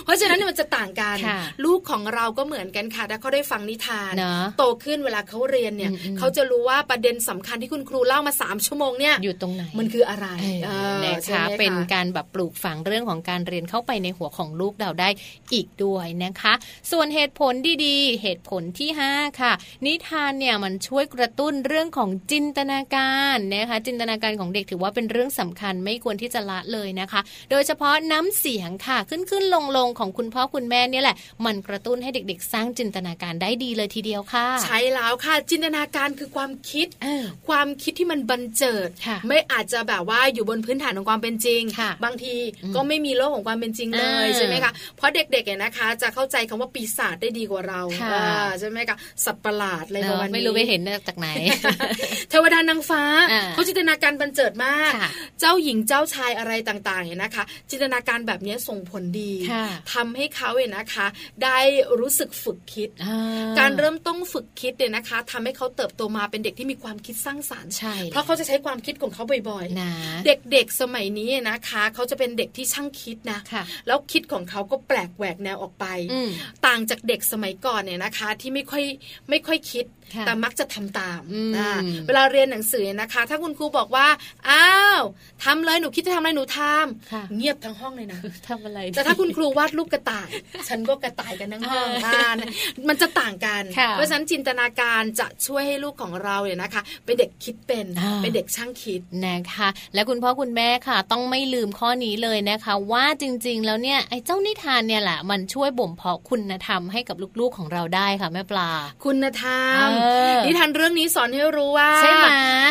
เพราะฉะนั้นมันจะต่างกัน ลูกของเราก็เหมือนกันค่ะถ้าเขาได้ฟังนิทานโตขึ้นเวลาเขาเรียนเนี่ยเขาจะรู้ว่าประเด็นสำคัญที่คุณครูเล่ามาสามชั่วโมงเนี่ยอยู่ตรงไหนมันคืออะไรนะคะเป็นการแบบปลูกฝังเรื่องของการเรียนเข้าไปในหัวของลูกเราได้อีกด้วยนะคะ ส่วนเหตุผลดีๆ เหตุผลที่ 5 ค่ะ นิทานเนี่ยมันช่วยกระตุ้นเรื่องของจินตนาการนะคะจินตนาการของเด็กถือว่าเป็นเรื่องสำคัญไม่ควรที่จะละเลยนะคะ โดยเฉพาะน้ำเสียงค่ะขึ้นขึ้นลงลงของคุณพ่อคุณแม่เนี่ยแหละ มันกระตุ้นให้เด็กๆ สร้างจินตนาการได้ดีเลยทีเดียวค่ะ ใช่แล้วค่ะ จินตนาการคือความคิด ความคิดที่มันบันเจิด ไม่อาจจะแบบว่าอยู่บนพื้นฐานของความเป็นจริง บางทีก็ไม่มีโลกของความเป็นจริงเลยใช่ไหมคะ เพราะเด็กๆเนี่ยนะคะ จะเข้าใจคำว่าปีศาจได้ดีกว่าเราใช่ไหมคะสัตว์ประหลาดอะไรประมาณนี้ไม่รู้ไปเห็นจากไหนเทวดานางฟ้าเขาจินตนาการบันเจิดมาก เจ้าหญิงเจ้าชายอะไรต่างๆเนี่ยนะคะ จินตนาการแบบนี้ส่งผลดีทำให้เขาเนี่ยนะคะ ได้รู้สึกฝึกคิด การเริ่มต้องฝึกคิดเนี่ยนะคะทำให้เขาเติบโตมาเป็นเด็กที่มีความคิดสร้างสารรค์เพราะเขาจะใช้ความคิดของเขาบ่อยๆเด็กๆสมัยนี้นะคะ เขาจะเป็นเด็กที่ช่างคิดนะแล้วคิดของเขาก็แปลกแหวกแนวออกไป ต่างจากเด็กสมัยก่อนเนี่ยนะคะ ที่ไม่ค่อยไม่ค่อยคิด แต่มักจะทำตามเวลาเรียนหนังสือนะคะ ถ้าคุณครูบอกว่า อ้าวทำเลยหนูคิดจะทำอะไรหนูทำเงียบทั้งห้องเลยนะทำอะไร แต่ถ้าคุณครูวาดรูปกระต่าย ฉันก็กระต่ายกันทั้งห้องบ้านมันจะต่างกัน เพราะฉะนั้นจินตนาการจะช่วยให้ลูกของเราเนี่ยนะคะ เป็นเด็กคิดเป็นเป็นเด็กช่างคิดนะคะ และคุณพ่อคุณแม่ค่ะ ต้องไม่ลืมข้อนี้เลยนะคะ ว่าจริง ๆ แล้วเนี่ยไอ้เจ้านิทานเนี่ยแหละมันช่วยบ่มเพาะคุณธรรมให้กับลูกๆของเราได้ค่ะแม่ปลา คุณธรรมนิทานเรื่องนี้สอนให้รู้ว่าใช่ไหม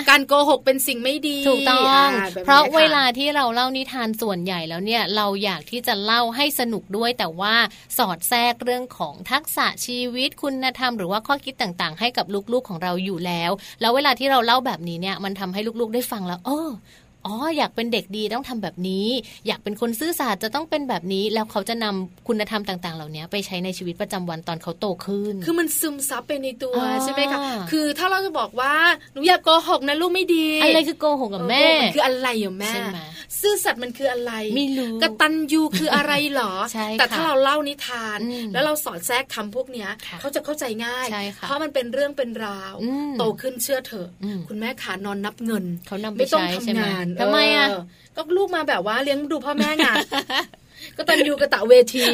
การโกหกเป็นสิ่งไม่ดีถูกต้อง เพราะเวลาที่เราเล่านิทานส่วนใหญ่แล้วเนี่ยเราอยากที่จะเล่าให้สนุกด้วย แต่ว่าสอดแทรกเรื่องของทักษะชีวิตคุณธรรม หรือว่าข้อคิดต่างๆ ให้กับลูกๆของเราอยู่แล้ว แล้วเวลาที่เราเล่าแบบนี้เนี่ยมันทำให้ลูกๆได้ฟังแล้วเออ อ๋ออยากเป็นเด็กดีต้องทำแบบนี้ อยากเป็นคนซื่อสัตย์จะต้องเป็นแบบนี้ แล้วเขาจะนำคุณธรรมต่างๆ เหล่านี้ไปใช้ในชีวิตประจำวันตอนเขาโตขึ้น คือมันซึมซับไปในตัวใช่ไหมคะคือถ้าเราจะบอกว่าหนูอยากโกหกนะลูกไม่ดีอะไรคือโกหกกับแม่มันคืออะไรอยู่แม่ซื่อสัตย์มันคืออะไรไม่รู้กตัญญูคืออะไรหรอ แต่ถ้าเราเล่านิทาน แล้วเราสอนแทรกคำพวกเนี้ยเขาจะเข้าใจง่าย เพราะมันเป็นเรื่องเป็นราว โตขึ้นเชื่อเถอะ คุณแม่ขานอนนับเงินเขานำไม่ต้องทำงานทำไมอะก็ลูกมาแบบว่าเลี้ยงดูพ่อแม่ไงก็ตันยูกระตะเวที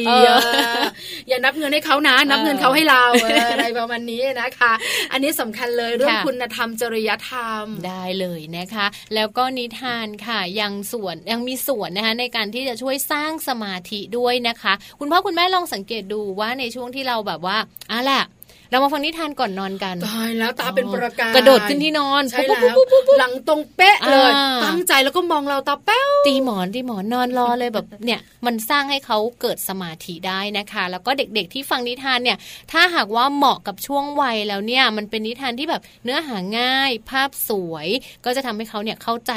อย่านับเงินให้เขานะ นับเงินเขาให้เราอะไรประมาณนี้นะคะ อันนี้สำคัญเลยเรื่องคุณธรรมจริยธรรมได้เลยนะคะ แล้วก็นิทานค่ะยังส่วนยังมีส่วนนะคะในการที่จะช่วยสร้างสมาธิด้วยนะคะ คุณพ่อคุณแม่ลองสังเกตดูว่าในช่วงที่เราแบบว่าอะแหละ เรามาฟังนิทานก่อนนอนกันตายแล้วตาเป็นประกายกระโดดขึ้นที่นอนใช่แล้วหลังตรงเป๊ะเลยตั้งใจแล้วก็มองเราตาแป้วตีหมอนตีหมอนนอนรอเลยแบบเนี่ยมันสร้างให้เขาเกิดสมาธิได้นะคะ แล้วก็เด็กๆที่ฟังนิทานเนี่ย ถ้าหากว่าเหมาะกับช่วงวัยแล้วเนี่ย มันเป็นนิทานที่แบบเนื้อหาง่าย ภาพสวย ก็จะทำให้เขาเนี่ยเข้าใจ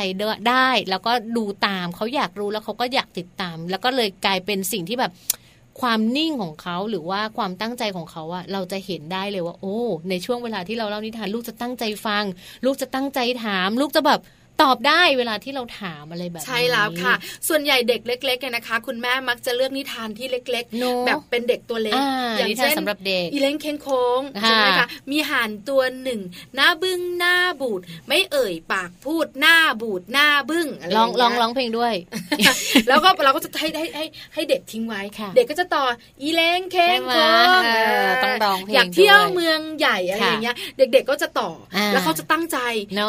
ได้ แล้วก็ดูตามเขาอยากรู้แล้วเขาก็อยากติดตาม แล้วก็เลยกลายเป็นสิ่งที่แบบ ความนิ่งของเขาหรือว่าความตั้งใจของเขาอะเราจะเห็นได้เลยว่า โอ้ ในช่วงเวลาที่เราเล่านิทานลูกจะตั้งใจฟัง ลูกจะตั้งใจถาม ลูกจะแบบ ตอบได้เวลาที่เราถามอะไรแบบนี้ใช่แล้วค่ะ ส่วนใหญ่เด็กเล็กๆนะคะ คุณแม่มักจะเลือกนิทานที่เล็กๆ แบบเป็นเด็กตัวเล็ก อย่างเช่นสำหรับเด็กอีเล้งเค้งโค้งใช่ไหมคะมีห่านตัวหนึ่งหน้าบึ้งหน้าบูดไม่เอ่ยปากพูดหน้าบูดหน้าบึ้งอะไรลองลองร้องเพลงด้วย แล้วก็เราก็จะให้ให้ให้ให้เด็กทิ้งไว้ เด็กก็จะต่ออีเล้งเค้งโค้งต้องร้องเพลงอยากเที่ยวเมืองใหญ่อะไรอย่างเงี้ย เด็กๆก็จะต่อแล้วเขาจะตั้งใจ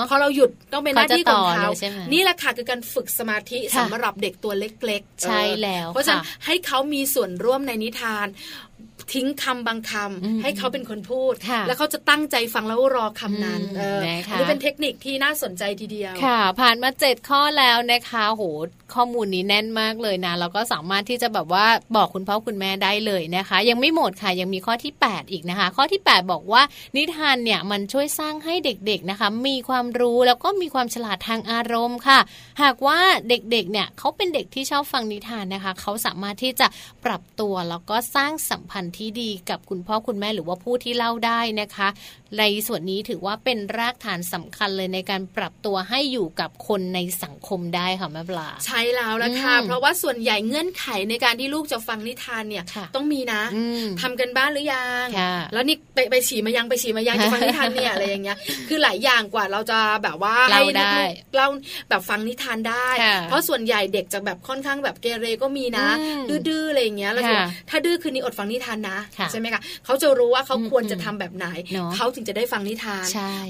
พอเราหยุดต้องเป็นหน้าที่ของเขานี่แหละค่ะคือการฝึกสมาธิสำหรับเด็กตัวเล็กๆใช่แล้วเพราะฉะนั้นให้เขามีส่วนร่วมในนิทาน ทิ้งคำบางคำให้เขาเป็นคนพูด แล้วเขาจะตั้งใจฟังแล้วรอคำนั้นนี่เป็นเทคนิคที่น่าสนใจทีเดียวค่ะ ผ่านมาเจ็ดข้อแล้วนะคะโหข้อมูลนี้แน่นมากเลยนะเราก็สามารถที่จะแบบว่าบอกคุณพ่อคุณแม่ได้เลยนะคะ ยังไม่หมดค่ะยังมีข้อที่ 8 อีกนะคะ ข้อที่ 8 บอกว่านิทานเนี่ยมันช่วยสร้างให้เด็กๆนะคะ มีความรู้แล้วก็มีความฉลาดทางอารมณ์ค่ะ หากว่าเด็กๆเนี่ยเขาเป็นเด็กที่ชอบฟังนิทานนะคะ เขาสามารถที่จะปรับตัวแล้วก็สร้างสัมพันธ์ที่ดีกับคุณพ่อคุณแม่หรือว่าผู้ที่เล่าได้นะคะ ในส่วนนี้ถือว่าเป็นรากฐานสำคัญเลยในการปรับตัวให้อยู่กับคนในสังคมได้ค่ะแม่ปลาใช่แล้วละค่ะ เพราะว่าส่วนใหญ่เงื่อนไขในการที่ลูกจะฟังนิทานเนี่ยต้องมีนะทำกันบ้านหรือยัง แล้วนี่ไปไปฉี่มายังไปฉี่มายังจะฟังนิทานเนี่ยอะไรอย่างเงี้ย คือหลายอย่างกว่าเราจะแบบว่าเล่าได้เล่าแบบฟังนิทานได้ เพราะส่วนใหญ่เด็กจะแบบค่อนข้างแบบเกเรก็มีนะ ดื้อๆอะไรอย่างเงี้ยแล้วถ้าดื้อคืนนี้อดฟังนิทานนะใช่ไหมคะเขาจะรู้ว่าเขาควรจะทำแบบไหนเขาถึงจะได้ฟังนิทาน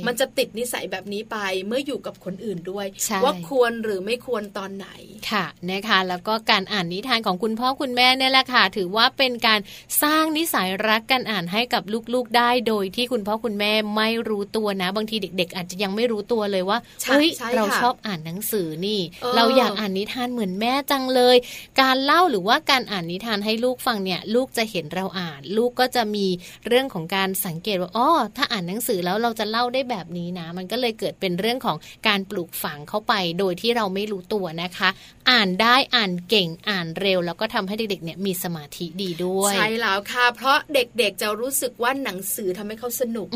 มันจะติดนิสัยแบบนี้ไปเมื่ออยู่กับคนอื่นด้วย ว่าควรหรือไม่ควรตอนไหนค่ะนะคะแล้วก็การอ่านนิทานของคุณพ่อคุณแม่เนี่ยแหละค่ะถือว่าเป็นการสร้างนิสัยรักการอ่านให้กับลูกๆได้โดยที่คุณพ่อคุณแม่ไม่รู้ตัวนะ บางทีเด็ก ๆ อาจจะยังไม่รู้ตัวเลยว่าเฮ้ยเราชอบอ่านหนังสือนี่ เราอยากอ่านนิทานเหมือนแม่จังเลย การเล่าหรือว่าการอ่านนิทานให้ลูกฟังเนี่ย ลูกจะเห็นเราอ่าน ลูกก็จะมีเรื่องของการสังเกตว่าอ๋อถ้าอ่านหนังสือแล้วเราจะเล่าได้แบบนี้นะ มันก็เลยเกิดเป็นเรื่องของการปลูกฝังเข้าไป โดยที่เราไม่รู้ตัวนะคะ อ่านได้อ่านเก่งอ่านเร็ว แล้วก็ทำให้เด็กๆเนี่ยมีสมาธิดีด้วย ใช่แล้วค่ะ เพราะเด็กๆจะรู้สึกว่าหนังสือทำให้เขาสนุก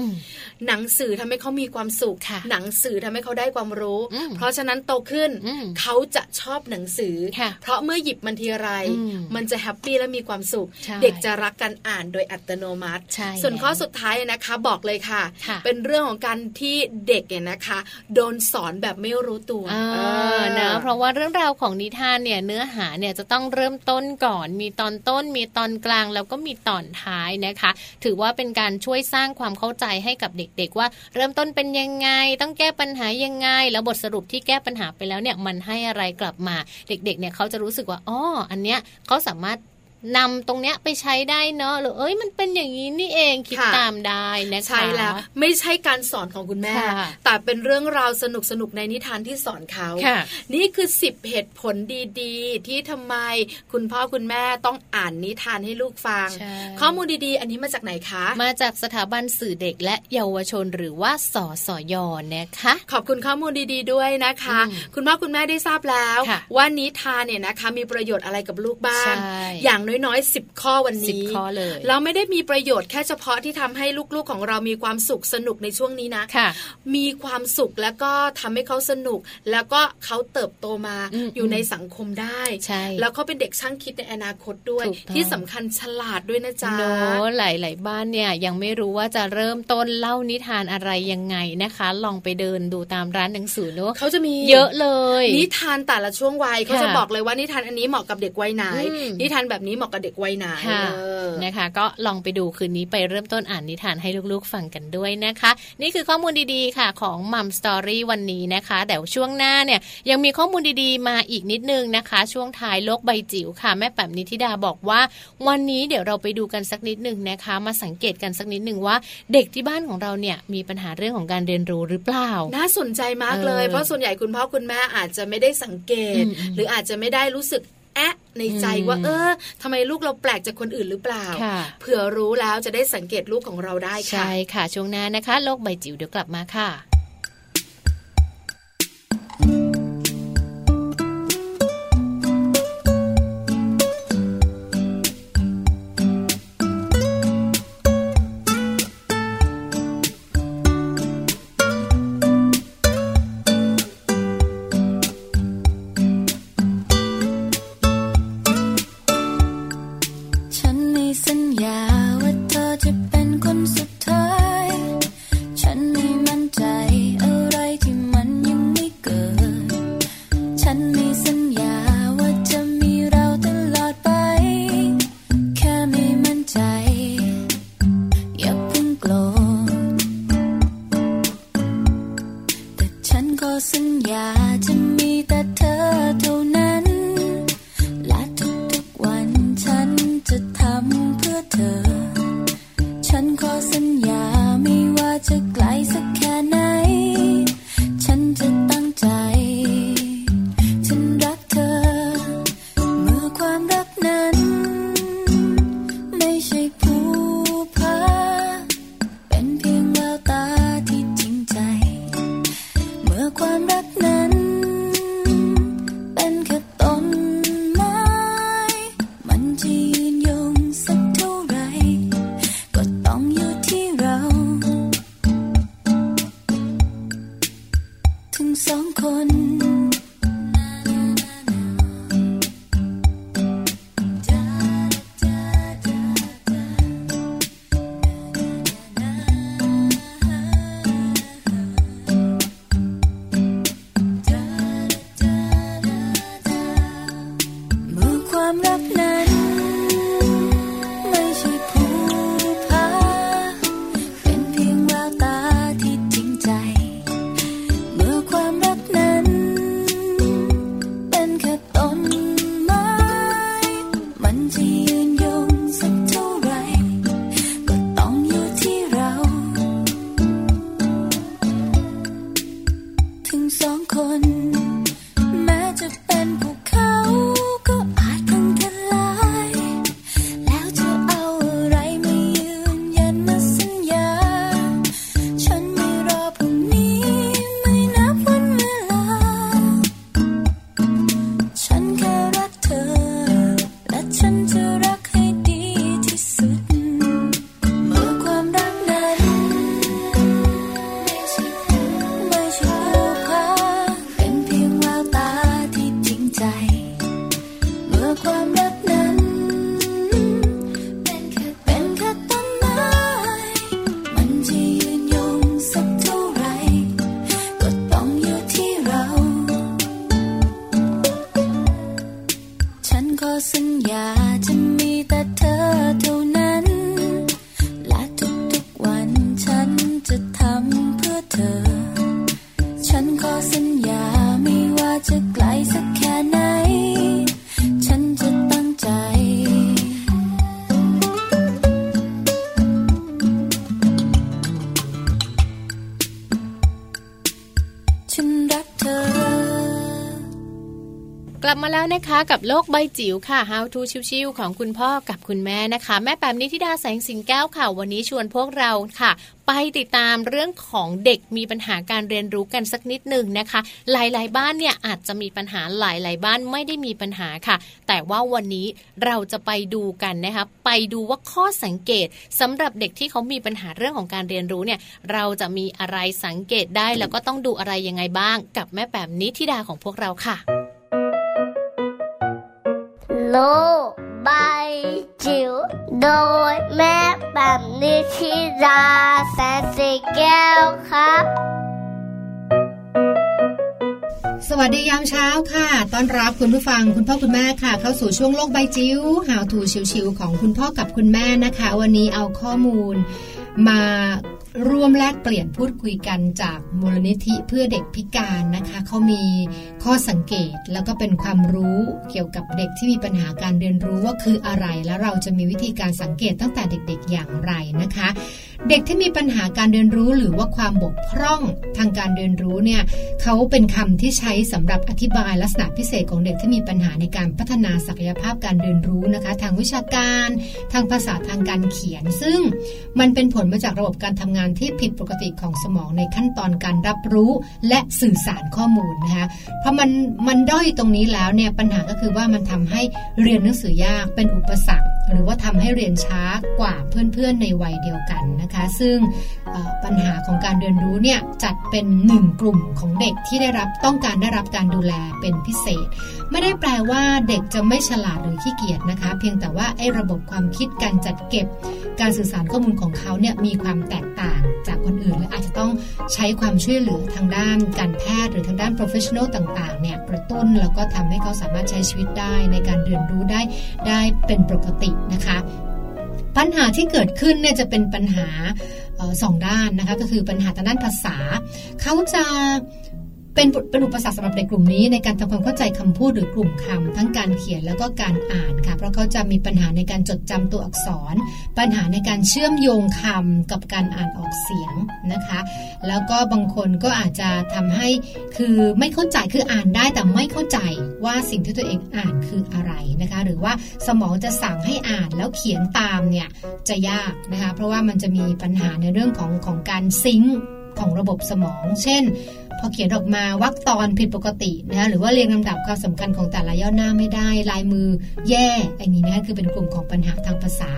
หนังสือทำให้เขามีความสุขหนังสือทำให้เขาได้ความรู้ เพราะฉะนั้นโตขึ้นเขาจะชอบหนังสือ เพราะเมื่อหยิบมันทีไร มันจะแฮปปี้และมีความสุข เด็กจะรักการอ่านโดยอัตโนมัติ ส่วนข้อสุดท้ายนะคะบอกเลยค่ะเป็นเรื่องของการที่เด็กเนี่ยนะคะ โดนสอนแบบไม่รู้ตัวนะเพราะว่าเรื่องราวของนิทานเนี่ยเนื้อหาเนี่ยจะต้องเริ่มต้นก่อน มีตอนต้น มีตอนกลางแล้วก็มีตอนท้ายนะคะ ถือว่าเป็นการช่วยสร้างความเข้าใจให้กับเด็กๆ ว่าเริ่มต้นเป็นยังไง ต้องแก้ปัญหายังไง แล้วบทสรุปที่แก้ปัญหาไปแล้วเนี่ยมันให้อะไรกลับมา เด็กๆ เนี่ยเขาจะรู้สึกว่าอ๋ออันเนี้ยเขาสามารถ นำตรงเนี้ยไปใช้ได้เนาะหรือเอ้ยมันเป็นอย่างนี้นี่เองคิดตามได้นะคะใช่แล้วไม่ใช่การสอนของคุณแม่ แต่เป็นเรื่องราวสนุกสนุกในนิทานที่สอนเขานี่คือสิบเหตุผลดีๆ ที่ทำไมคุณพ่อคุณแม่ต้องอ่านนิทานให้ลูกฟัง ข้อมูลดีๆ อันนี้มาจากไหนคะ มาจากสถาบันสื่อเด็กและเยาวชนหรือว่าสสยนะคะขอบคุณข้อมูลดีๆ ด้วยนะคะ คุณพ่อคุณแม่ได้ทราบแล้วว่านิทานเนี่ยนะคะ มีประโยชน์อะไรกับลูกบ้างอย่างน้อยๆสิบข้อวันนี้ข้อเลยเราไม่ได้มีประโยชน์แค่เฉพาะที่ทำให้ลูกๆของเรามีความสุขสนุกในช่วงนี้นะะมีความสุขแล้วก็ทำให้เขาสนุก แล้วก็เขาเติบโตมาอยู่ในสังคมได้ใช่แล้วเขาเป็นเด็กช่างคิดในอนาคตด้วย ที่สำคัญฉลาดด้วยนะจ๊ะโน้หลายๆบ้านเนี่ยยังไม่รู้ว่าจะเริ่มต้นเล่านิทานอะไรยังไงนะคะ ลองไปเดินดูตามร้านหนังสือเนอะเขาจะมีเยอะเลย นิทานแต่ละช่วงวัยเขาจะบอกเลยว่านิทานอันนี้เหมาะกับเด็กวัยไหนนิทานแบบนี้เหมาะกับเด็กวัยไหนนะคะ ก็ลองไปดูคืนนี้ไปเริ่มต้นอ่านนิทานให้ลูกๆฟังกันด้วยนะคะ นี่คือข้อมูลดีๆ ค่ะของมัมสตอรี่วันนี้นะคะแต่ช่วงหน้าเนี่ยยังมีข้อมูลดีๆ มาอีกนิดนึงนะคะ ช่วงท้ายโลกใบจิ๋วค่ะ แม่แป๋มนิธิดาบอกว่า วันนี้เดี๋ยวเราไปดูกันสักนิดหนึ่งนะคะ มาสังเกตกันสักนิดหนึ่งว่า เด็กที่บ้านของเราเนี่ยมีปัญหาเรื่องของการเรียนรู้หรือเปล่า น่าสนใจมากเลยเพราะส่วนใหญ่คุณพ่อคุณแม่อาจจะไม่ได้สังเกต หรืออาจจะไม่ได้รู้สึก แอะในใจว่าเออทำไมลูกเราแปลกจากคนอื่นหรือเปล่า เผื่อรู้แล้วจะได้สังเกตลูกของเราได้ค่ะ ใช่ค่ะ ช่วงหน้านะคะ โลกใบจิ๋วเดี๋ยวกลับมาค่ะ สัญญา นะคะ กับโลกใบจิ๋วค่ะ How to ชิวๆของคุณพ่อกับคุณแม่นะคะ แม่แปมนิธิดาแสงสิงแก้วค่ะ วันนี้ชวนพวกเราค่ะ ไปติดตามเรื่องของเด็กมีปัญหาการเรียนรู้กันสักนิดหนึ่งนะคะ หลายๆ บ้านเนี่ยอาจจะมีปัญหาหลาย ๆ บ้านไม่ได้มีปัญหาค่ะ แต่ว่าวันนี้เราจะไปดูกันนะคะไปดูว่าข้อสังเกตสำหรับเด็กที่เขามีปัญหาเรื่องของการเรียนรู้เนี่ยเราจะมีอะไรสังเกตได้แล้วก็ต้องดูอะไรยังไงบ้าง กับแม่แปมนิธิดาของพวกเราค่ะ โลบายจิ๋วโดยแม่แบบนิชิราแสนสีแก้วครับ สวัสดียามเช้าค่ะต้อนรับคุณผู้ฟังคุณพ่อคุณแม่ค่ะ เข้าสู่ช่วงโลกใบจิ๋วหาวถูชิวๆของคุณพ่อกับคุณแม่นะคะ วันนี้เอาข้อมูลมา ร่วมแลกเปลี่ยนพูดคุยกันจากมูลนิธิเพื่อเด็กพิการนะคะเขามีข้อสังเกตแล้วก็เป็นความรู้เกี่ยวกับเด็กที่มีปัญหาการเรียนรู้ว่าคืออะไร แล้วเราจะมีวิธีการสังเกตตั้งแต่เด็กๆอย่างไรนะคะ เด็กที่มีปัญหาการเรียนรู้หรือว่าความบกพร่องทางการเรียนรู้เนี่ยเขาเป็นคำที่ใช้สำหรับอธิบายลักษณะพิเศษของเด็กที่มีปัญหาในการพัฒนาศักยภาพการเรียนรู้นะคะ ทางวิชาการ ทางภาษาทางการเขียน ซึ่งมันเป็นผลมาจากระบบการทำงานที่ผิดปกติของสมองในขั้นตอนการรับรู้และสื่อสารข้อมูลนะคะเพราะมันมันด้อยตรงนี้แล้วเนี่ยปัญหาก็คือว่ามันทำให้เรียนหนังสือยากเป็นอุปสรรค หรือว่าทำให้เรียนช้ากว่าเพื่อนๆในวัยเดียวกันนะคะ ซึ่งปัญหาของการเรียนรู้เนี่ยจัดเป็นหนึ่งกลุ่มของเด็กที่ได้รับต้องการได้รับการดูแลเป็นพิเศษ ไม่ได้แปลว่าเด็กจะไม่ฉลาดหรือขี้เกียจนะคะ เพียงแต่ว่าไอ้ระบบความคิดการจัดเก็บ การสื่อสารข้อมูลของเขาเนี่ยมีความแตกต่างจากคนอื่น และอาจจะต้องใช้ความช่วยเหลือทางด้านการแพทย์หรือทางด้าน professional ต่างๆเนี่ยกระตุ้นแล้วก็ทำให้เขาสามารถใช้ชีวิตได้ในการเรียนรู้ได้ได้เป็นปกตินะคะ ปัญหาที่เกิดขึ้นเนี่ยจะเป็นปัญหาสองด้านนะคะก็คือปัญหาทางด้านภาษา เขาจะ เป็นเป็นอุปสรรคสำหรับเด็กกลุ่มนี้ในการทำความเข้าใจคำพูดหรือกลุ่มคำทั้งการเขียนแล้วก็การอ่านค่ะเพราะเขาจะมีปัญหาในการจดจำตัวอักษร ปัญหาในการเชื่อมโยงคำกับการอ่านออกเสียงนะคะ แล้วก็บางคนก็อาจจะทำให้คือไม่เข้าใจคืออ่านได้แต่ไม่เข้าใจว่าสิ่งที่ตัวเองอ่านคืออะไรนะคะ หรือว่าสมองจะสั่งให้อ่านแล้วเขียนตามเนี่ยจะยากนะคะ เพราะว่ามันจะมีปัญหาในเรื่องของของการซิงค์ ของระบบสมอง เช่น พอเขียนออกมาวักตอนผิดปกตินะหรือว่าเรียงลำดับความสำคัญของแต่ละย่อหน้าไม่ได้ ลายมือแย่อย่างนี้นะคะคือเป็นกลุ่มของปัญหาทางภาษา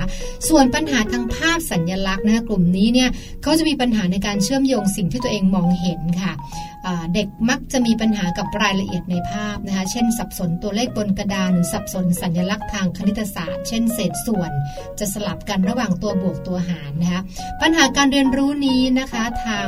ส่วนปัญหาทางภาพสัญญลักษณ์นะกลุ่มนี้เนี่ยเขาจะมีปัญหาในการเชื่อมโยงสิ่งที่ตัวเองมองเห็นค่ะเด็กมักจะมีปัญหากับรายละเอียดในภาพนะคะ เช่น สับสนตัวเลขบนกระดานหรือสับสนสัญลักษณ์ทางคณิตศาสตร์ เช่น เศษส่วน จะสลับกันระหว่างตัวบวกตัวหารนะคะ ปัญหาการเรียนรู้นี้นะคะทาง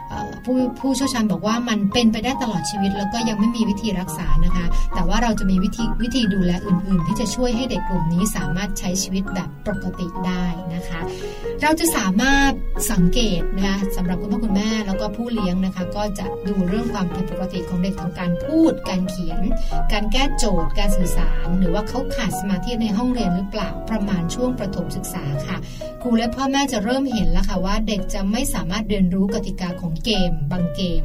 ผู้ผู้เชี่ยวชาญบอกว่ามันเป็นไปได้ตลอดชีวิต แล้วก็ยังไม่มีวิธีรักษานะคะ แต่ว่าเราจะมีวิธีวิธีดูแลอื่น ๆ ที่จะช่วยให้เด็กกลุ่มนี้สามารถใช้ชีวิตแบบปกติได้นะคะ เราจะสามารถสังเกตนะคะสำหรับคุณพ่อคุณแม่แล้วก็ผู้เลี้ยงนะคะ ก็จะดูเรื่องความผิดปกติของเด็กทางการพูด การเขียน การแก้โจทย์ การสื่อสาร หรือว่าเขาขาดสมาธิในห้องเรียนหรือเปล่าประมาณช่วงประถมศึกษาค่ะ ครูและพ่อแม่จะเริ่มเห็นแล้วค่ะว่าเด็กจะไม่สามารถเรียนรู้กติกาของเกม บางเกม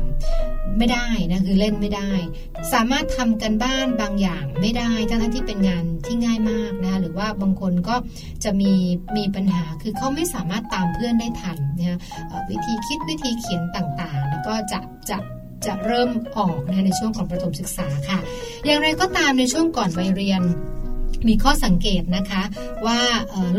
ไม่ได้นะคือเล่นไม่ได้ สามารถทำกันบ้านบางอย่างไม่ได้ทั้งที่เป็นงานที่ง่ายมากนะหรือว่าบางคนก็จะมีมีปัญหาคือเขาไม่สามารถตามเพื่อนได้ทันนะวิธีคิดวิธีเขียนต่างๆ แล้วก็จะจะจะเริ่มออกนะในช่วงของประถมศึกษาค่ะ อย่างไรก็ตามในช่วงก่อนวัยเรียน มีข้อสังเกตนะคะว่า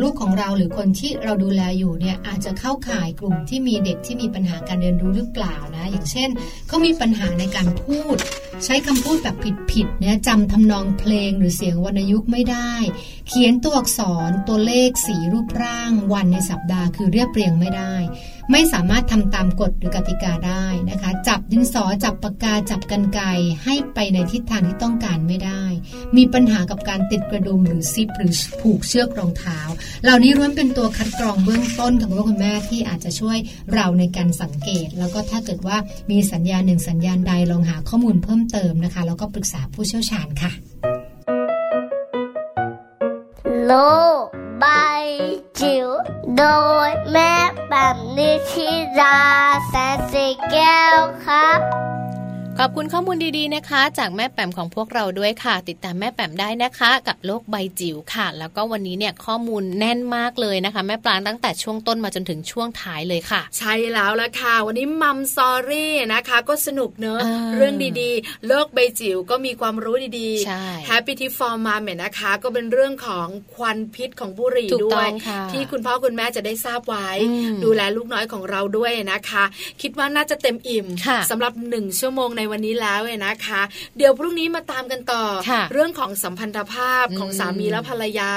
ลูกของเราหรือคนที่เราดูแลอยู่เนี่ยอาจจะเข้าข่ายกลุ่มที่มีเด็กที่มีปัญหาการเรียนรู้หรือเปล่านะอย่างเช่นเขามีปัญหาในการพูด ใช้คำพูดแบบผิดๆเนี่ยจำทำนองเพลงหรือเสียงวรรณยุกต์ไม่ได้ เขียนตัวอักษรตัวเลขสีรูปร่าง วันในสัปดาห์คือเรียบเรียงไม่ได้ ไม่สามารถทำตามกฎหรือกติกาได้นะคะ จับดินสอจับปากกาจับกันไกให้ไปในทิศทางที่ต้องการไม่ได้ มีปัญหากับการติดกระดุมหรือซิปหรือผูกเชือกรองเท้า เหล่านี้ล้วนเป็นตัวคัดกรองเบื้องต้นของคุณพ่อคุณแม่ที่อาจจะช่วยเราในการสังเกต แล้วก็ถ้าเกิดว่ามีสัญญาณหนึ่งสัญญาณใดลองหาข้อมูลเพิ่มเติมนะคะ แล้วก็ปรึกษาผู้เชี่ยวชาญค่ะ โลบายจิ๋วโดยแม่ แบบนิชิราแสนสีแก้วครับ ขอบคุณข้อมูลดีๆนะคะ จากแม่แปมของพวกเราด้วยค่ะ ติดตามแม่แปมได้นะคะ กับโลกใบจิ๋วค่ะ แล้วก็วันนี้เนี่ยข้อมูลแน่นมากเลยนะคะ แม่ปลางตั้งแต่ช่วงต้นมาจนถึงช่วงท้ายเลยค่ะ ใช่แล้วละค่ะ วันนี้มัมซอรี่นะคะ ก็สนุกเนอะเรื่องดีๆ โลกใบจิ๋วก็มีความรู้ดีๆ Happy t i for Mom เนี่ยนะคะ ก็เป็นเรื่องของควันพิษของบุหรี่ด้วย ที่คุณพ่อคุณแม่จะได้ทราบไว้ ดูแลลูกน้อยของเราด้วยนะคะ คิดว่าน่าจะเต็มอิ่มสำหรับหนึ่งชั่วโมงในวันนี้แล้วเนะคะ เดี๋ยวพรุ่งนี้มาตามกันต่อ เรื่องของสัมพันธภาพของสามีและภรรยา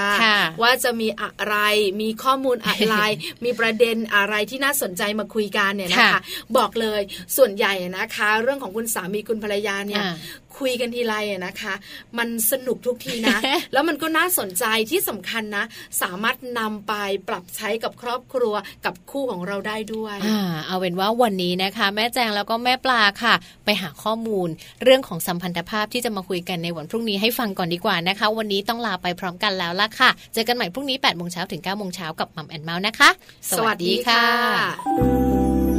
ว่าจะมีอะไรมีข้อมูลอะไร มีประเด็นอะไรที่น่าสนใจมาคุยกันเนี่ยนะคะ บอกเลยส่วนใหญ่นะคะ เรื่องของคุณสามีคุณภรรยาเนี่ย คุยกันทีไรนะคะ มันสนุกทุกทีนะ แล้วมันก็น่าสนใจที่สำคัญนะ สามารถนำไปปรับใช้กับครอบครัวกับคู่ของเราได้ด้วยอ่าเอาเป็นว่าวันนี้นะคะ แม่แจงแล้วก็แม่ปลาค่ะ ไปหาข้อมูล เรื่องของสัมพันธภาพที่จะมาคุยกันในวันพรุ่งนี้ให้ฟังก่อนดีกว่านะคะ วันนี้ต้องลาไปพร้อมกันแล้วล่ะค่ะ เจอกันใหม่พรุ่งนี้8ปดโมงเช้าถึง9ก้าโมงเช้ากับมัมแอนเมาส์นะคะ สวัสดีค่ะ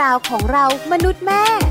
ราวของเรามนุษย์แม่